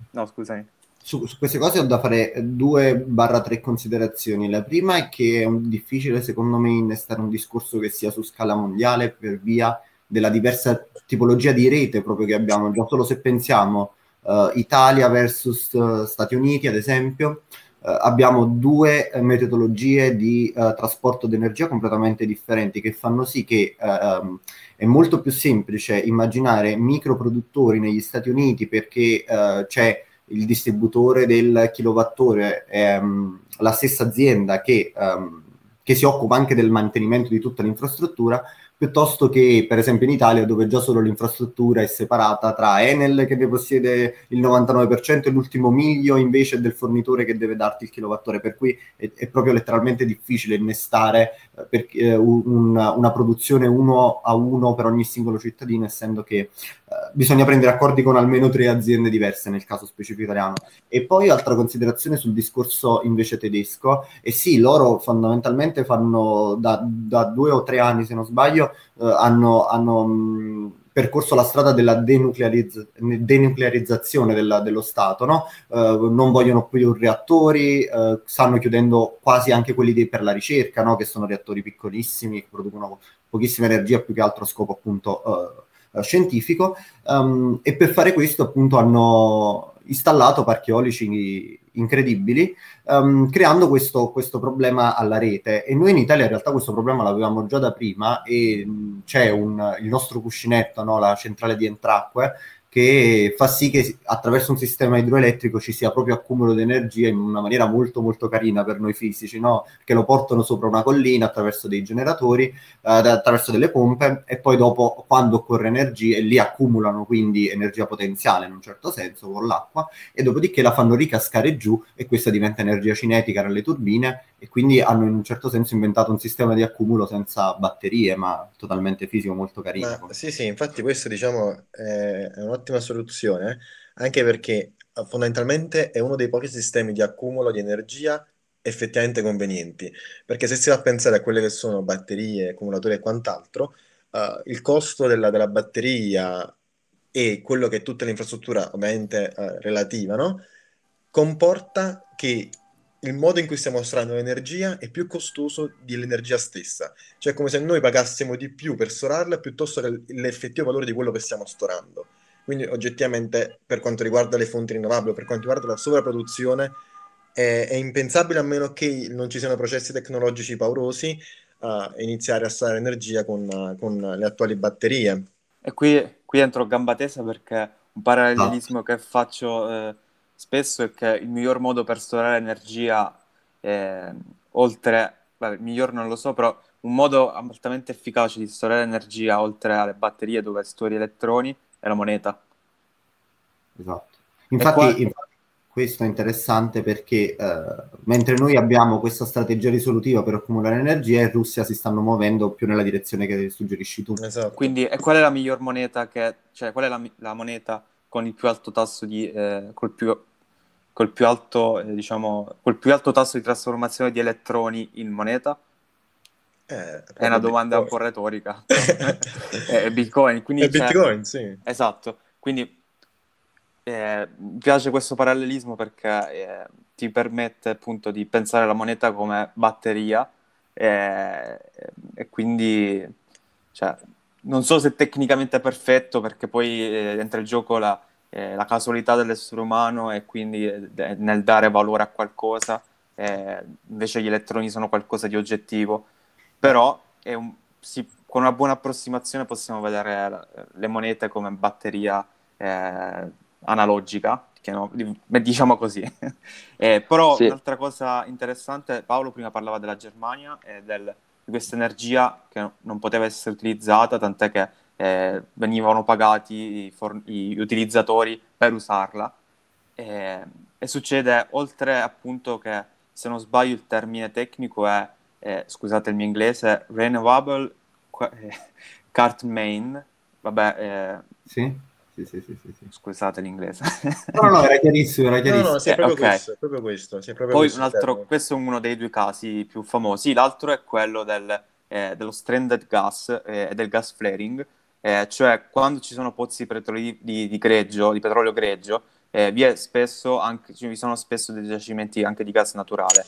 No, scusami. Su, su, queste cose ho da fare due barra tre considerazioni. La prima è che è un, difficile, secondo me, innestare un discorso che sia su scala mondiale per via della diversa tipologia di rete proprio che abbiamo, già solo se pensiamo uh, Italia versus uh, Stati Uniti, ad esempio, uh, abbiamo due metodologie di trasporto di energia completamente differenti che fanno sì che um, è molto più semplice immaginare microproduttori negli Stati Uniti perché c'è il distributore del kilowattora, ehm, la stessa azienda che, um, che si occupa anche del mantenimento di tutta l'infrastruttura, piuttosto che per esempio in Italia dove già solo l'infrastruttura è separata tra Enel che ne possiede il 99% e l'ultimo miglio invece del fornitore che deve darti il kilowattora, per cui è, è proprio letteralmente difficile innestare eh, per, eh, un, una produzione uno a uno per ogni singolo cittadino, essendo che bisogna prendere accordi con almeno tre aziende diverse nel caso specifico italiano. E poi altra considerazione sul discorso invece tedesco, e sì, loro fondamentalmente fanno da, da due o tre anni, se non sbaglio, eh, hanno, hanno mh, percorso la strada della denuclearizz- denuclearizzazione della, dello Stato, no? uh, non vogliono più reattori, uh, stanno chiudendo quasi anche quelli dei, per la ricerca, no? che sono reattori piccolissimi, che producono pochissima energia, più che altro scopo appunto uh, scientifico, um, e per fare questo appunto hanno installato parchi eolici incredibili, um, creando questo, questo, problema alla rete. E noi in Italia in realtà questo problema l'avevamo già da prima e c'è un, il nostro cuscinetto, no? la centrale di Entracque, che fa sì che attraverso un sistema idroelettrico ci sia proprio accumulo di energia in una maniera molto molto carina per noi fisici, no? che lo portano sopra una collina attraverso dei generatori, eh, attraverso delle pompe e poi dopo quando occorre energia e lì accumulano quindi energia potenziale in un certo senso con l'acqua e dopodiché la fanno ricascare giù e questa diventa energia cinetica nelle turbine e quindi hanno in un certo senso inventato un sistema di accumulo senza batterie ma totalmente fisico molto carino. Ma, sì sì, infatti questo diciamo è un un'ottima soluzione, anche perché eh, fondamentalmente è uno dei pochi sistemi di accumulo di energia effettivamente convenienti, perché se si va a pensare a quelle che sono batterie, accumulatori e quant'altro, uh, il costo della, della, batteria e quello che è tutta l'infrastruttura ovviamente uh, relativa, no? comporta che il modo in cui stiamo storando l'energia è più costoso dell'energia stessa, cioè come se noi pagassimo di più per storarla piuttosto che l'effettivo valore di quello che stiamo storando. Quindi oggettivamente per quanto riguarda le fonti rinnovabili, per quanto riguarda la sovrapproduzione, è, è impensabile a meno che non ci siano processi tecnologici paurosi uh, iniziare a stare energia con, uh, con, le attuali batterie. E qui, qui entro gamba tesa perché un parallelismo ah. che faccio eh, spesso è che il miglior modo per storare energia, eh, oltre, il miglior non lo so, però un modo altamente efficace di storare energia oltre alle batterie dove stori elettroni è la moneta. Esatto. Infatti, qua... infatti questo è interessante perché eh, mentre noi abbiamo questa strategia risolutiva per accumulare energia, in Russia si stanno muovendo più nella direzione che suggerisci tu. Esatto. Quindi, e qual è la miglior moneta che, cioè, qual è la, la moneta con il più alto tasso di, eh, col più, col più alto, eh, diciamo, col più alto tasso di trasformazione di elettroni in moneta? Eh, è una domanda Bitcoin. un po' retorica. è Bitcoin, quindi è Bitcoin, sì. Esatto, quindi eh, mi piace questo parallelismo perché eh, ti permette appunto di pensare alla moneta come batteria eh, e quindi cioè, non so se tecnicamente è perfetto perché poi eh, entra in gioco la, eh, la casualità dell'essere umano e quindi nel dare valore a qualcosa invece gli elettroni sono qualcosa di oggettivo però un, sì, con una buona approssimazione possiamo vedere le monete come batteria eh, analogica, no, diciamo così. eh, però sì. un'altra cosa interessante, Paolo prima parlava della Germania e del, di questa energia che non poteva essere utilizzata, tant'è che eh, venivano pagati i, for- gli utilizzatori per usarla. E, e succede, oltre appunto che, se non sbaglio il termine tecnico è eh, scusate il mio inglese, Renewable eh, Cart Main, vabbè... Eh, sì? Sì, sì, sì, sì, Scusate l'inglese. no, no, era chiarissimo, era chiarissimo. No, no, sì, è proprio okay. questo, è proprio questo. È proprio Poi questo un altro, questo è uno dei due casi più famosi, l'altro è quello del, eh, dello stranded gas e eh, del gas flaring, eh, cioè quando ci sono pozzi petroli di, di, greggio, di petrolio greggio, eh, vi, spesso anche, cioè, vi sono spesso dei giacimenti anche di gas naturale.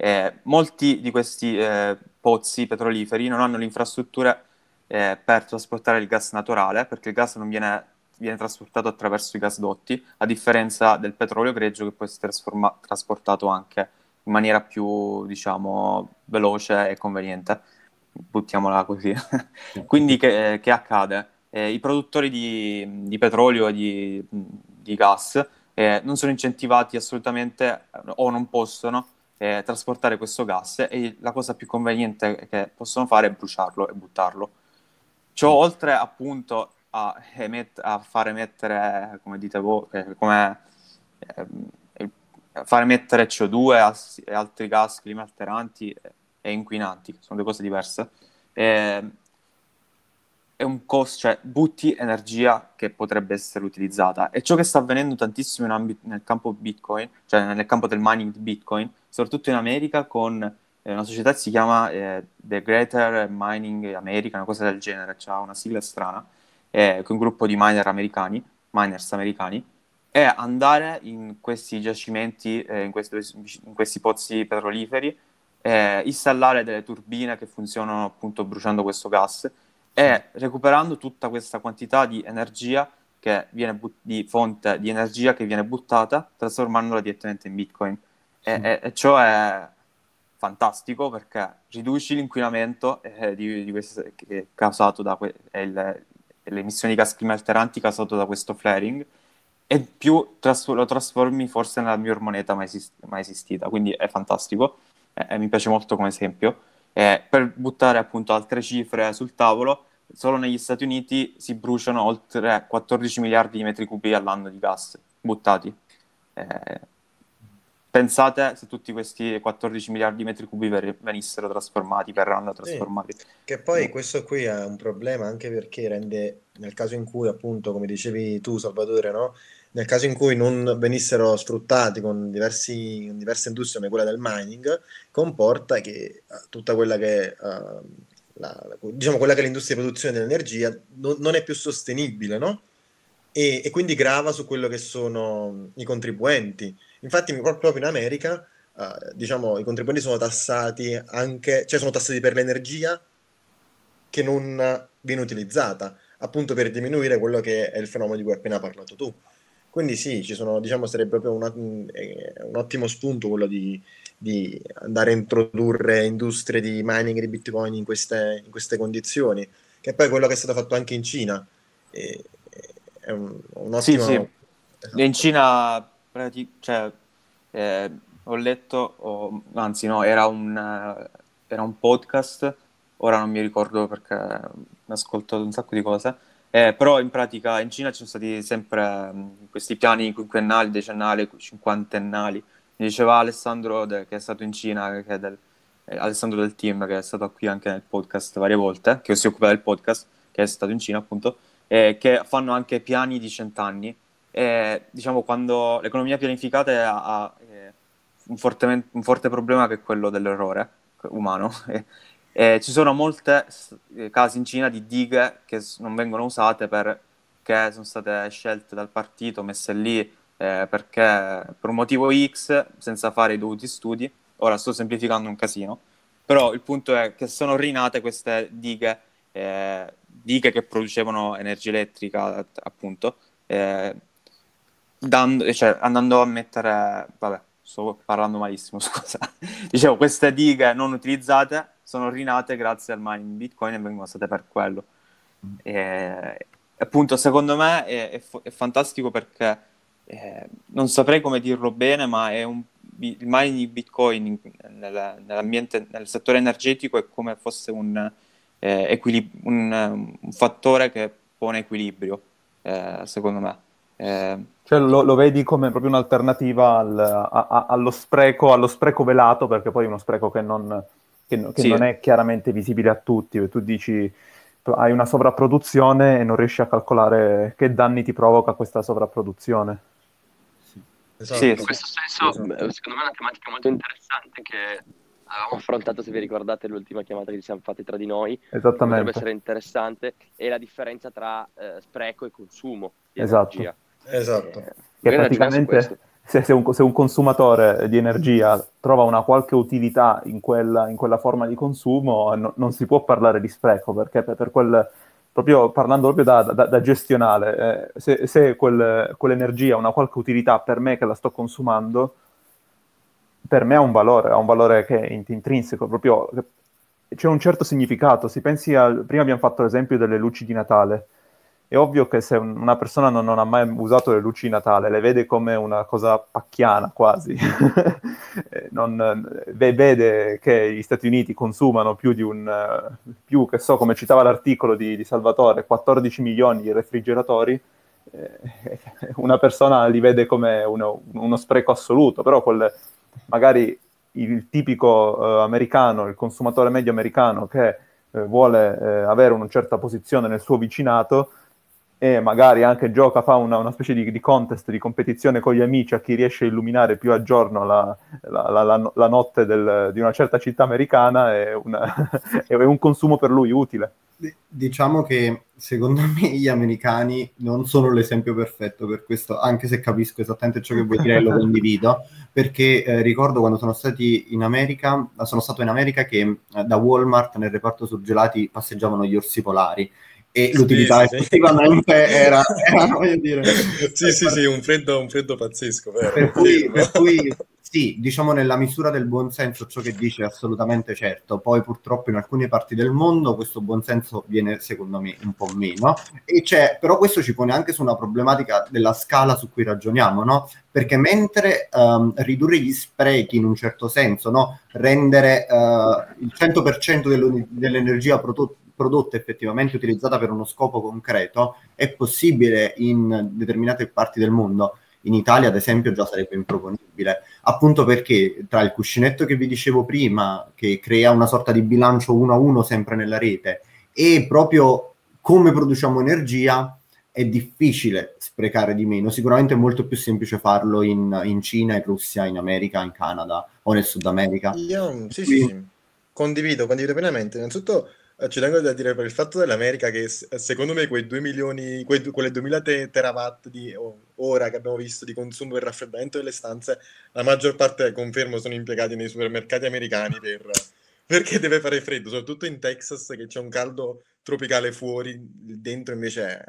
Eh, molti di questi eh, pozzi petroliferi non hanno le infrastrutture eh, per trasportare il gas naturale, perché il gas non viene, viene, trasportato attraverso i gasdotti, a differenza del petrolio greggio che può essere trasforma- trasportato anche in maniera più, diciamo, veloce e conveniente. Buttiamola così. Quindi che, che accade? Eh, I produttori di, di petrolio e di, di gas eh, non sono incentivati assolutamente o non possono eh, trasportare questo gas e la cosa più conveniente che possono fare è bruciarlo e buttarlo. Ciò oltre appunto a, emet- a far emettere, come dite voi, eh, come eh, far emettere CO2 e altri gas climalteranti e inquinanti, che sono due cose diverse. È un costo, cioè butti energia che potrebbe essere utilizzata. E ciò che sta avvenendo tantissimo in ambito, nel campo Bitcoin, cioè nel campo del mining di Bitcoin, soprattutto in America con eh, una società che si chiama eh, The Greater Mining America, una cosa del genere, ha una sigla strana, eh, con un gruppo di miner americani, miners americani, e andare in questi giacimenti, eh, in, questi, in, questi, pozzi petroliferi, eh, installare delle turbine che funzionano appunto bruciando questo gas e recuperando tutta questa quantità di energia che viene but- di fonte di energia che viene buttata, trasformandola direttamente in Bitcoin. E, sì. e, e ciò è fantastico perché riduci l'inquinamento eh, di, di questo, causato da que- il, le emissioni di gas climalteranti causato da questo flaring e più tras- lo trasformi forse nella miglior moneta mai, esist- mai esistita. Quindi è fantastico e mi piace molto come esempio. per buttare appunto altre cifre sul tavolo, solo negli Stati Uniti si bruciano oltre 14 miliardi di metri cubi all'anno di gas buttati. Eh, pensate se tutti questi 14 miliardi di metri cubi venissero trasformati, verranno trasformati. Sì, che poi questo qui è un problema anche perché rende, nel caso in cui appunto, come dicevi tu Salvatore, no? nel caso in cui non venissero sfruttati con, diversi, con diverse industrie come quella del mining, comporta che uh, tutta quella che uh, la, diciamo quella che è l'industria di produzione dell'energia non, non è più sostenibile, no? E, e, quindi grava su quello che sono i contribuenti. Infatti, proprio in America, uh, diciamo, i contribuenti sono tassati anche, cioè sono tassati per l'energia che non viene utilizzata, appunto per diminuire quello che è il fenomeno di cui hai appena parlato tu. Quindi sì, ci sono, diciamo, sarebbe proprio una, un ottimo spunto quello di, di andare a introdurre industrie di mining di bitcoin in queste, in queste condizioni, che è poi quello che è stato fatto anche in Cina. E, è un, un ottimo... Sì, sì. Esatto. In Cina, cioè, eh, ho letto, oh, anzi no, era un, era un podcast, ora non mi ricordo perché mi ascolto un sacco di cose, eh, però in pratica in Cina ci sono stati sempre mh, questi piani quinquennali, decennali, cinquantennali, mi diceva Alessandro de, che è stato in Cina, che è del, eh, Alessandro del team, che è stato qui anche nel podcast varie volte, che si occupa del podcast, che è stato in Cina appunto, eh, che fanno anche piani di cent'anni. E, diciamo, quando l'economia pianificata ha, ha un, un, forte problema che è quello dell'errore umano. e ci sono molti eh, casi in Cina di dighe che non vengono usate perché sono state scelte dal partito, messe lì eh, perché per un motivo X, senza fare i dovuti studi, ora sto semplificando un casino, però il punto è che sono rinate queste dighe, eh, dighe che producevano energia elettrica, appunto, eh, dando, cioè, andando a mettere, vabbè, sto parlando malissimo, scusa, dicevo, queste dighe non utilizzate sono rinate grazie al mining Bitcoin e vengono usate per quello. E, appunto, secondo me è, è, è fantastico perché eh, non saprei come dirlo bene, ma è un, il mining di Bitcoin in, nel, nell'ambiente, nel settore energetico è come fosse un, eh, equilib- un, un fattore che pone equilibrio, eh, secondo me. Eh, cioè lo, lo, vedi come proprio un'alternativa al, a, allo, spreco, allo, spreco, velato, perché poi è uno spreco che non, che, che sì. non è chiaramente visibile a tutti. Tu dici hai una sovrapproduzione e non riesci a calcolare che danni ti provoca questa sovrapproduzione. Esatto. Sì, in questo senso, esatto. secondo me è una tematica molto interessante che avevamo affrontato, se vi ricordate, l'ultima chiamata che ci siamo fatti tra di noi. Esattamente. Potrebbe essere interessante, è la differenza tra eh, spreco e consumo di esatto. energia. Esatto. Eh, che praticamente se, se, un, se, un, consumatore di energia trova una qualche utilità in quella, in quella forma di consumo, no, non si può parlare di spreco, perché per, per quel proprio parlando proprio da, da, da gestionale, eh, se, se quel, quell'energia ha una qualche utilità per me che la sto consumando, per me ha un valore, ha un valore che è intrinseco, proprio c'è un certo significato. Si pensi al, prima abbiamo fatto l'esempio delle luci di Natale. È ovvio che se un- una persona non, non ha mai usato le luci Natale, le vede come una cosa pacchiana quasi, Eh, non- ve- vede che gli Stati Uniti consumano più di un, eh, più che so, come citava l'articolo di, di Salvatore, 14 milioni di refrigeratori, eh, una persona li vede come uno, uno spreco assoluto, però quel, magari il tipico eh, americano, il consumatore medio americano che eh, vuole eh, avere una certa posizione nel suo vicinato e magari anche gioca, fa una, una specie di, di contest, di competizione con gli amici a chi riesce a illuminare più a giorno la, la- la- la- notte del- di una certa città americana, è, una- è un consumo per lui utile. Diciamo che secondo me gli americani non sono l'esempio perfetto per questo, anche se capisco esattamente ciò che vuoi dire e lo condivido, perché eh, ricordo quando sono stati in America, sono stato in America che eh, da Walmart nel reparto surgelati passeggiavano gli orsi polari e Sì, l'utilità sì, sì. effettivamente era, era, voglio dire, Sì, sì, sì, un freddo, un freddo pazzesco, vero? per cui, per cui sì, diciamo nella misura del buonsenso ciò che dice è assolutamente certo, poi purtroppo in alcune parti del mondo questo buonsenso viene secondo me un po' meno, e c'è, però questo ci pone anche su una problematica della scala su cui ragioniamo, no? Perché mentre ehm, ridurre gli sprechi in un certo senso, no? Rendere eh, il 100% dello- dell'energia prodotta prodotta effettivamente utilizzata per uno scopo concreto è possibile in determinate parti del mondo. In Italia, ad esempio, già sarebbe improponibile, appunto perché tra il cuscinetto che vi dicevo prima, che crea una sorta di bilancio uno a uno sempre nella rete, e proprio come produciamo energia, è difficile sprecare di meno. Sicuramente è molto più semplice farlo in, in Cina, in Russia, in America, in Canada o nel Sud America. Io sì, sì, sì, condivido, condivido pienamente. Innanzitutto ci tengo da dire per il fatto dell'America che s- secondo me quei 2 milioni, quei, quelle 2000 te- terawatt di ora che abbiamo visto di consumo per raffreddamento delle stanze, la maggior parte, confermo, sono impiegati nei supermercati americani per, perché deve fare freddo, soprattutto in Texas che c'è un caldo tropicale fuori, dentro invece è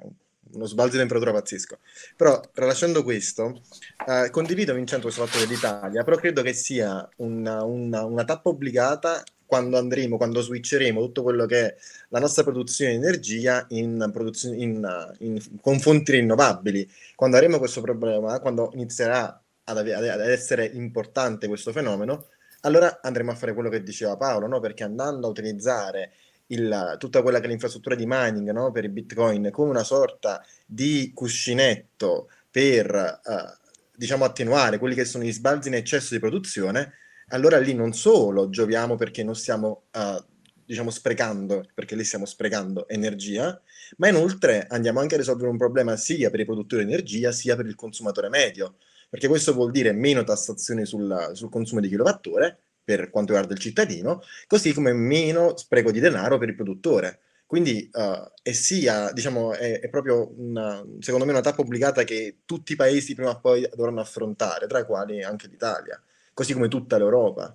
uno sbalzo di temperatura pazzesco. Però, tralasciando questo, eh, condivido Vincenzo questo fatto dell'Italia, però credo che sia una, una- una tappa obbligata quando andremo, quando switcheremo tutto quello che è la nostra produzione di energia in, produzione, in, in- con fonti rinnovabili. Quando avremo questo problema, quando inizierà ad, ave- ad essere importante questo fenomeno, allora andremo a fare quello che diceva Paolo, no? Perché andando a utilizzare il- tutta quella che è l'infrastruttura di mining, no? Per i bitcoin come una sorta di cuscinetto per, eh, diciamo, attenuare quelli che sono gli sbalzi in eccesso di produzione, allora lì non solo gioviamo perché non stiamo, eh, diciamo, sprecando, perché lì stiamo sprecando energia, ma inoltre andiamo anche a risolvere un problema sia per i produttori di energia, sia per il consumatore medio, perché questo vuol dire meno tassazioni sul, sul consumo di kilowattora per quanto riguarda il cittadino, così come meno spreco di denaro per il produttore. Quindi eh, è sia, diciamo, è, è proprio una, secondo me una tappa obbligata che tutti i paesi prima o poi dovranno affrontare, tra i quali anche l'Italia, così come tutta l'Europa.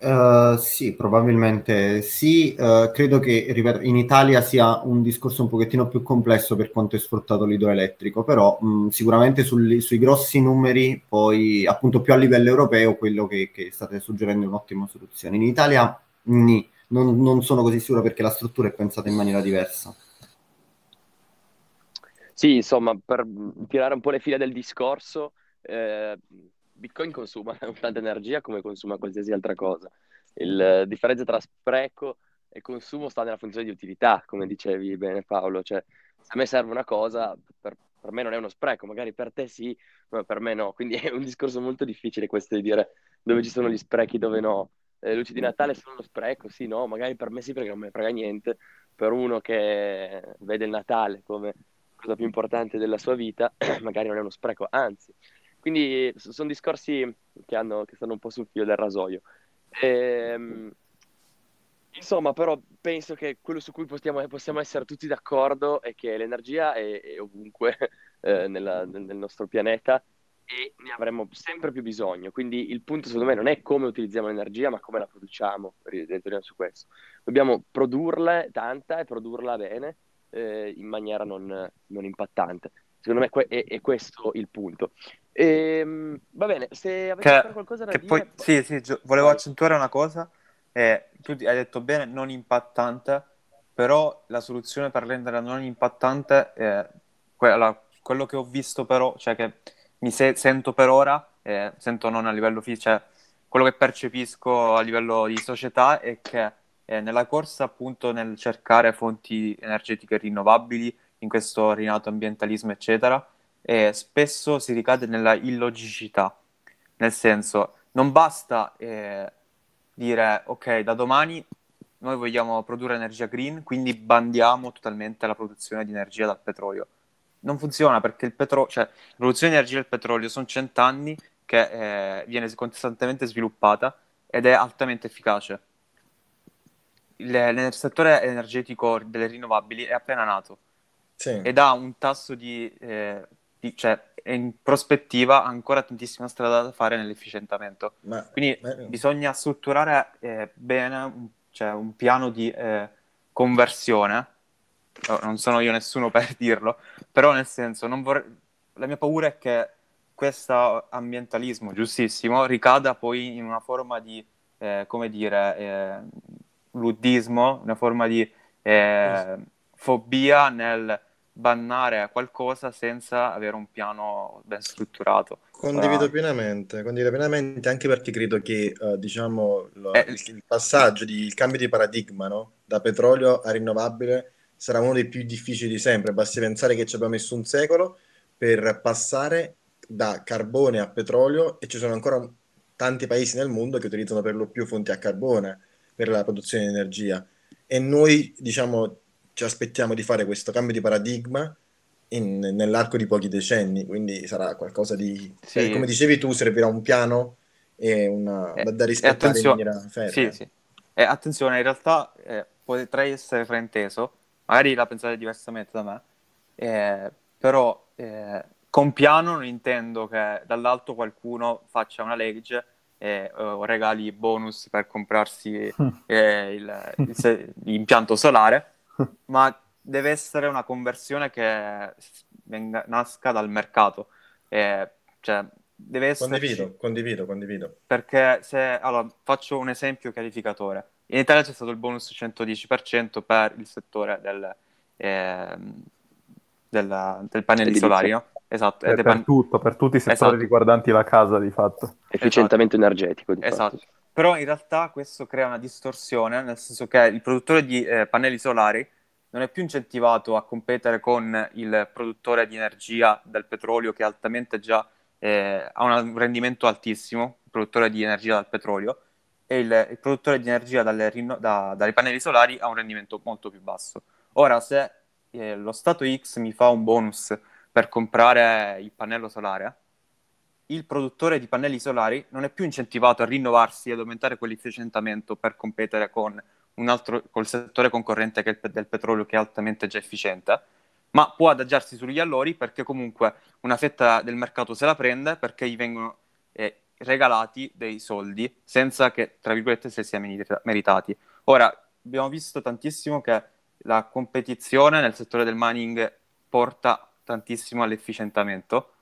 Eh, sì, probabilmente sì. Eh, credo che, ripeto, in Italia sia un discorso un pochettino più complesso per quanto è sfruttato l'idroelettrico, però mh, sicuramente sul- sui grossi numeri, poi appunto più a livello europeo, quello che, che state suggerendo è un'ottima soluzione. In Italia nì, non, non sono così sicuro perché la struttura è pensata in maniera diversa. Sì, insomma, per tirare un po' le file del discorso, eh, Bitcoin consuma tanta energia come consuma qualsiasi altra cosa. Il- La differenza tra spreco e consumo sta nella funzione di utilità, come dicevi bene Paolo. Cioè, a me serve una cosa, per, per me non è uno spreco, magari per te sì, ma per me no. Quindi è un discorso molto difficile questo di dire dove ci sono gli sprechi, dove no. Le luci di Natale sono uno spreco, sì, no, magari per me sì perché non me ne frega niente. Per uno che vede il Natale come cosa più importante della sua vita, magari non è uno spreco, anzi. Quindi sono discorsi che, hanno, che stanno un po' sul filo del rasoio. Ehm, insomma, però penso che quello su cui possiamo, possiamo essere tutti d'accordo è che l'energia è, è ovunque eh, nella- nel, nostro pianeta e ne avremo sempre più bisogno. Quindi il punto, secondo me, non è come utilizziamo l'energia, ma come la produciamo. Ritorniamo su questo. Dobbiamo produrla tanta e produrla bene eh, in maniera non, non impattante. Secondo me que- è, è questo il punto. Ehm, va bene, se avete Che, qualcosa da che dire... poi, sì, sì, gio- volevo accentuare una cosa. eh, tu hai detto bene, non impattante, però la soluzione per renderla non impattante è quella, quello che ho visto però, cioè che mi se- sento per ora, eh, sento non a livello fisico, cioè quello che percepisco a livello di società è che eh, nella corsa appunto nel cercare fonti energetiche rinnovabili, in questo rinato ambientalismo eccetera, eh, spesso si ricade nella illogicità, nel senso non basta eh, dire ok da domani noi vogliamo produrre energia green, quindi bandiamo totalmente la produzione di energia dal petrolio. Non funziona perché il petrolio, cioè, la produzione di energia del petrolio sono cent'anni che eh, viene costantemente sviluppata ed è altamente efficace. Il, settore energetico delle rinnovabili è appena nato Sì. ed ha un tasso di, eh, di- cioè in prospettiva ancora tantissima strada da fare nell'efficientamento. Ma, Quindi ma- bisogna strutturare eh, bene un, cioè, un piano di eh, conversione. Oh, non sono io nessuno per dirlo, però nel senso, non vorrei... la mia paura è che questo ambientalismo giustissimo ricada poi in una forma di, eh, come dire, eh, luddismo, una forma di eh, fobia nel bannare qualcosa senza avere un piano ben strutturato. Condivido Ora- pienamente, condivido pienamente anche perché credo che eh, diciamo lo- Eh, il, il passaggio, di, il cambio di paradigma, no? Da petrolio a rinnovabile sarà uno dei più difficili di sempre. Basti pensare che ci abbiamo messo un secolo per passare da carbone a petrolio e ci sono ancora tanti paesi nel mondo che utilizzano per lo più fonti a carbone per la produzione di energia. E noi, diciamo, ci aspettiamo di fare questo cambio di paradigma in- nell'arco di pochi decenni, quindi sarà qualcosa di, Sì. eh, come dicevi tu, servirà un piano e una, Eh, da, da rispettare in maniera ferrea. Sì, sì. E attenzione, in realtà eh, potrei essere frainteso, magari la pensate diversamente da me, eh, però eh, con piano non intendo che dall'alto qualcuno faccia una legge eh, regali bonus per comprarsi eh, il- il se- l'impianto solare, ma deve essere una conversione che venga- nasca dal mercato. Eh, cioè, deve esserci Condivido, condivido, condivido. perché se allora, faccio un esempio chiarificatore. In Italia c'è stato il bonus 110% per il settore del, ehm, della- del pannelli solari, no? Esatto, Eh, ed è per pan- tutto, per tutti i settori Esatto. riguardanti la casa, di fatto. Efficientamento energetico. Di Esatto. fatto. Però in realtà questo crea una distorsione, nel senso che il produttore di eh, pannelli solari non è più incentivato a competere con il produttore di energia del petrolio che è altamente già eh, ha un rendimento altissimo, il produttore di energia dal petrolio, e il, il produttore di energia dalle, rinno- da- dai pannelli solari ha un rendimento molto più basso. Ora, se eh, lo Stato X mi fa un bonus per comprare il pannello solare, il produttore di pannelli solari non è più incentivato a rinnovarsi e ad aumentare quell'efficientamento per competere con un altro, col settore concorrente che è il del petrolio che è altamente già efficiente, ma può adagiarsi sugli allori perché comunque una fetta del mercato se la prende perché gli vengono eh, regalati dei soldi senza che, tra virgolette, se sia merita- meritati. Ora, abbiamo visto tantissimo che la competizione nel settore del mining porta tantissimo all'efficientamento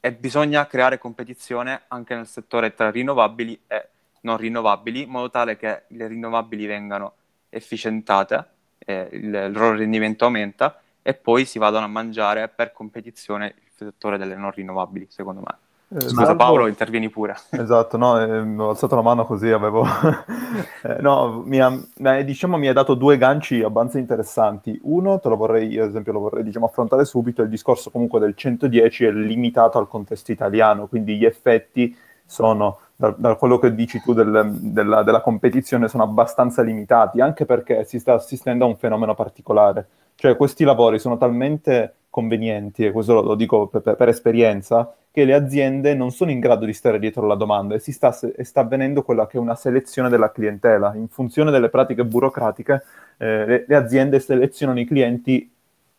e bisogna creare competizione anche nel settore tra rinnovabili e non rinnovabili, in modo tale che le rinnovabili vengano efficientate, eh, il, il loro rendimento aumenta e poi si vadano a mangiare per competizione il settore delle non rinnovabili, secondo me. Eh, Scusa Salvo- Paolo, intervieni pure. Esatto, no, ehm, ho alzato la mano così avevo... eh, no, mi ha, mi ha- diciamo, mi ha dato due ganci abbastanza interessanti. Uno, te lo vorrei, ad esempio, lo vorrei diciamo, affrontare subito, il discorso comunque del 110 è limitato al contesto italiano, quindi gli effetti sono, da, da quello che dici tu del- della, della competizione, sono abbastanza limitati, anche perché si sta assistendo a un fenomeno particolare. Cioè questi lavori sono talmente convenienti, e questo lo, lo dico per, per- per esperienza, che le aziende non sono in grado di stare dietro alla domanda e, si sta, e sta avvenendo quella che è una selezione della clientela. In funzione delle pratiche burocratiche, eh, le, le aziende selezionano i clienti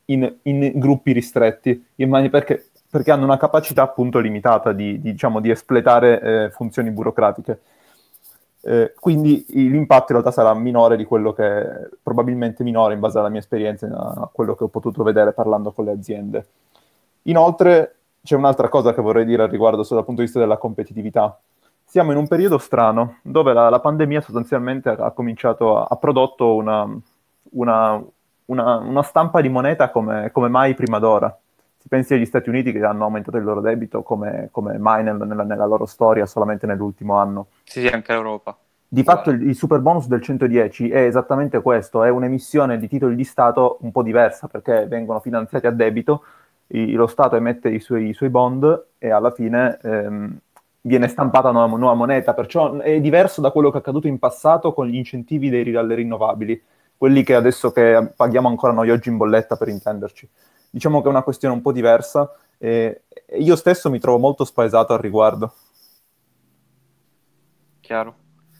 in, in gruppi ristretti, in perché, perché hanno una capacità appunto limitata di, di, diciamo, di espletare eh, funzioni burocratiche. Eh, quindi l'impatto in realtà sarà minore di quello che probabilmente minore in base alla mia esperienza, a quello che ho potuto vedere parlando con le aziende. Inoltre c'è un'altra cosa che vorrei dire al riguardo dal punto di vista della competitività. Siamo in un periodo strano dove la, la pandemia sostanzialmente ha cominciato, ha prodotto una, una, una, una stampa di moneta come, come mai prima d'ora. Si pensi agli Stati Uniti che hanno aumentato il loro debito come, come mai nel- nella, nella loro storia solamente nell'ultimo anno. Sì, sì, anche l'Europa. Di fatto il, il super bonus del 110 è esattamente questo, è un'emissione di titoli di Stato un po' diversa perché vengono finanziati a debito, i- lo Stato emette i suoi, i suoi bond e alla fine ehm, viene stampata una nuova, nuova moneta, perciò è diverso da quello che è accaduto in passato con gli incentivi dei, alle rinnovabili, quelli che adesso che paghiamo ancora noi oggi in bolletta per intenderci. Diciamo che è una questione un po' diversa e io stesso mi trovo molto spaesato al riguardo. Chiaro.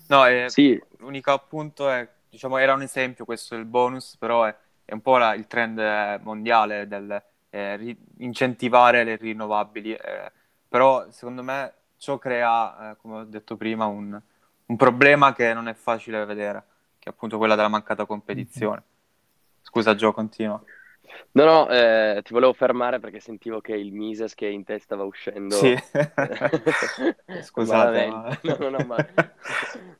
No, eh, Sì, l'unico appunto è, diciamo, era un esempio questo del bonus, però è, è un po' la- il trend mondiale del eh, ri- incentivare le rinnovabili, eh, però secondo me ciò crea, eh, come ho detto prima, un, un problema che non è facile vedere, che è appunto quella della mancata competizione. Scusa Gio, continua. no, no, eh, ti volevo fermare perché sentivo che il Mises che in te stava uscendo. Sì. Scusate, ma- No, no, no, ma...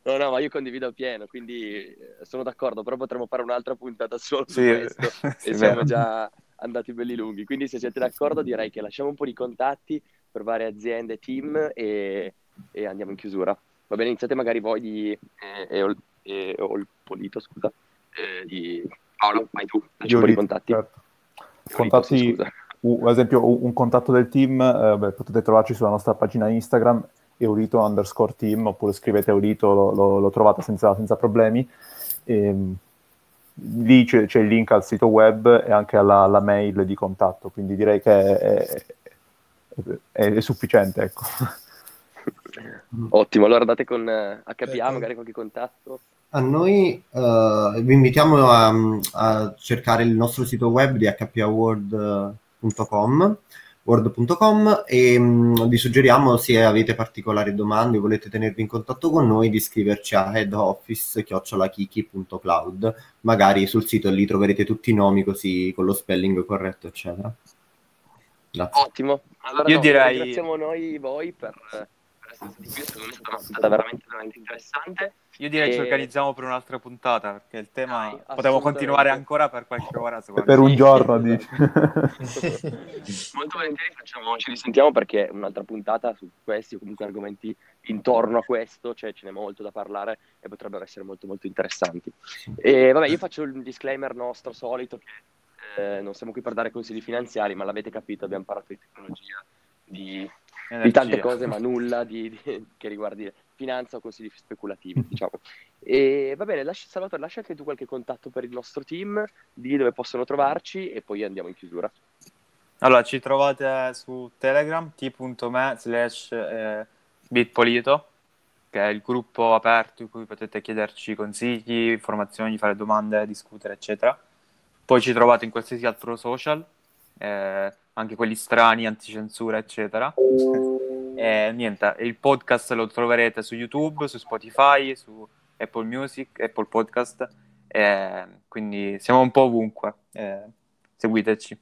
no, no, ma io condivido appieno, quindi eh, sono d'accordo, però potremmo fare un'altra puntata solo su Sì, questo sì, e siamo già andati belli lunghi. Quindi se siete d'accordo direi che lasciamo un po' di contatti per varie aziende e team e, e andiamo in chiusura. Va bene, iniziate magari voi di eh, e, Ol- e Olpolito, scusa, eh, di Paolo, vai tu, lasci un po' di contatti. certo. Contatti, sì, scusa. u- ad esempio un, un contatto del team, eh, beh, potete trovarci sulla nostra pagina Instagram, eulito underscore team, oppure scrivete eulito, lo, lo- lo trovate senza, senza problemi. Ehm, lì c'è, c'è il link al sito web e anche alla, alla mail di contatto, quindi direi che è, è- è sufficiente, ecco. Ottimo, allora date con eh, HPA Perfetto. magari qualche contatto. A noi eh, vi invitiamo a, a cercare il nostro sito web di hpaword.com word.com e mh, vi suggeriamo se avete particolari domande o volete tenervi in contatto con noi di scriverci a headoffice.cloud magari sul sito lì troverete tutti i nomi così con lo spelling corretto eccetera. Grazie. Ottimo. Allora, Io no, direi- ringraziamo noi voi per, secondo me è stata una puntata veramente, veramente interessante. Io direi ci E- organizziamo per un'altra puntata, perché il tema Dai, assolutamente. continuare ancora per qualche ora. per un giorno, dici. Molto volentieri facciamo, ci risentiamo perché un'altra puntata su questi o comunque argomenti intorno a questo, cioè ce n'è molto da parlare e potrebbero essere molto molto interessanti. E vabbè, io faccio il disclaimer nostro solito che eh, non siamo qui per dare consigli finanziari, ma l'avete capito, abbiamo parlato di tecnologia, di, di tante cose, ma nulla di, di- che riguardi finanza o consigli speculativi, diciamo. E va bene, lasci, Salvatore, lascia anche tu qualche contatto per il nostro team, di dove possono trovarci e poi andiamo in chiusura. Allora, ci trovate su Telegram, t.me slash eh, bitpolito, che è il gruppo aperto in cui potete chiederci consigli, informazioni, fare domande, discutere, eccetera. Poi ci trovate in qualsiasi altro social, eh, anche quelli strani, anticensura, eccetera. E niente, il podcast lo troverete su YouTube, su Spotify, su Apple Music, Apple Podcast, eh, quindi siamo un po' ovunque. eh, seguiteci.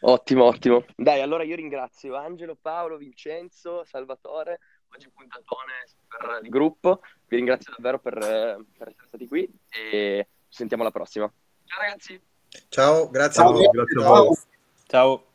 Ottimo, ottimo. Dai, allora io ringrazio Angelo, Paolo, Vincenzo, Salvatore, oggi puntatone per il gruppo. Vi ringrazio davvero per, eh, per essere stati qui e ci sentiamo alla prossima. Ciao ragazzi! Ciao, grazie Ciao. a voi. Grazie a voi. Ciao.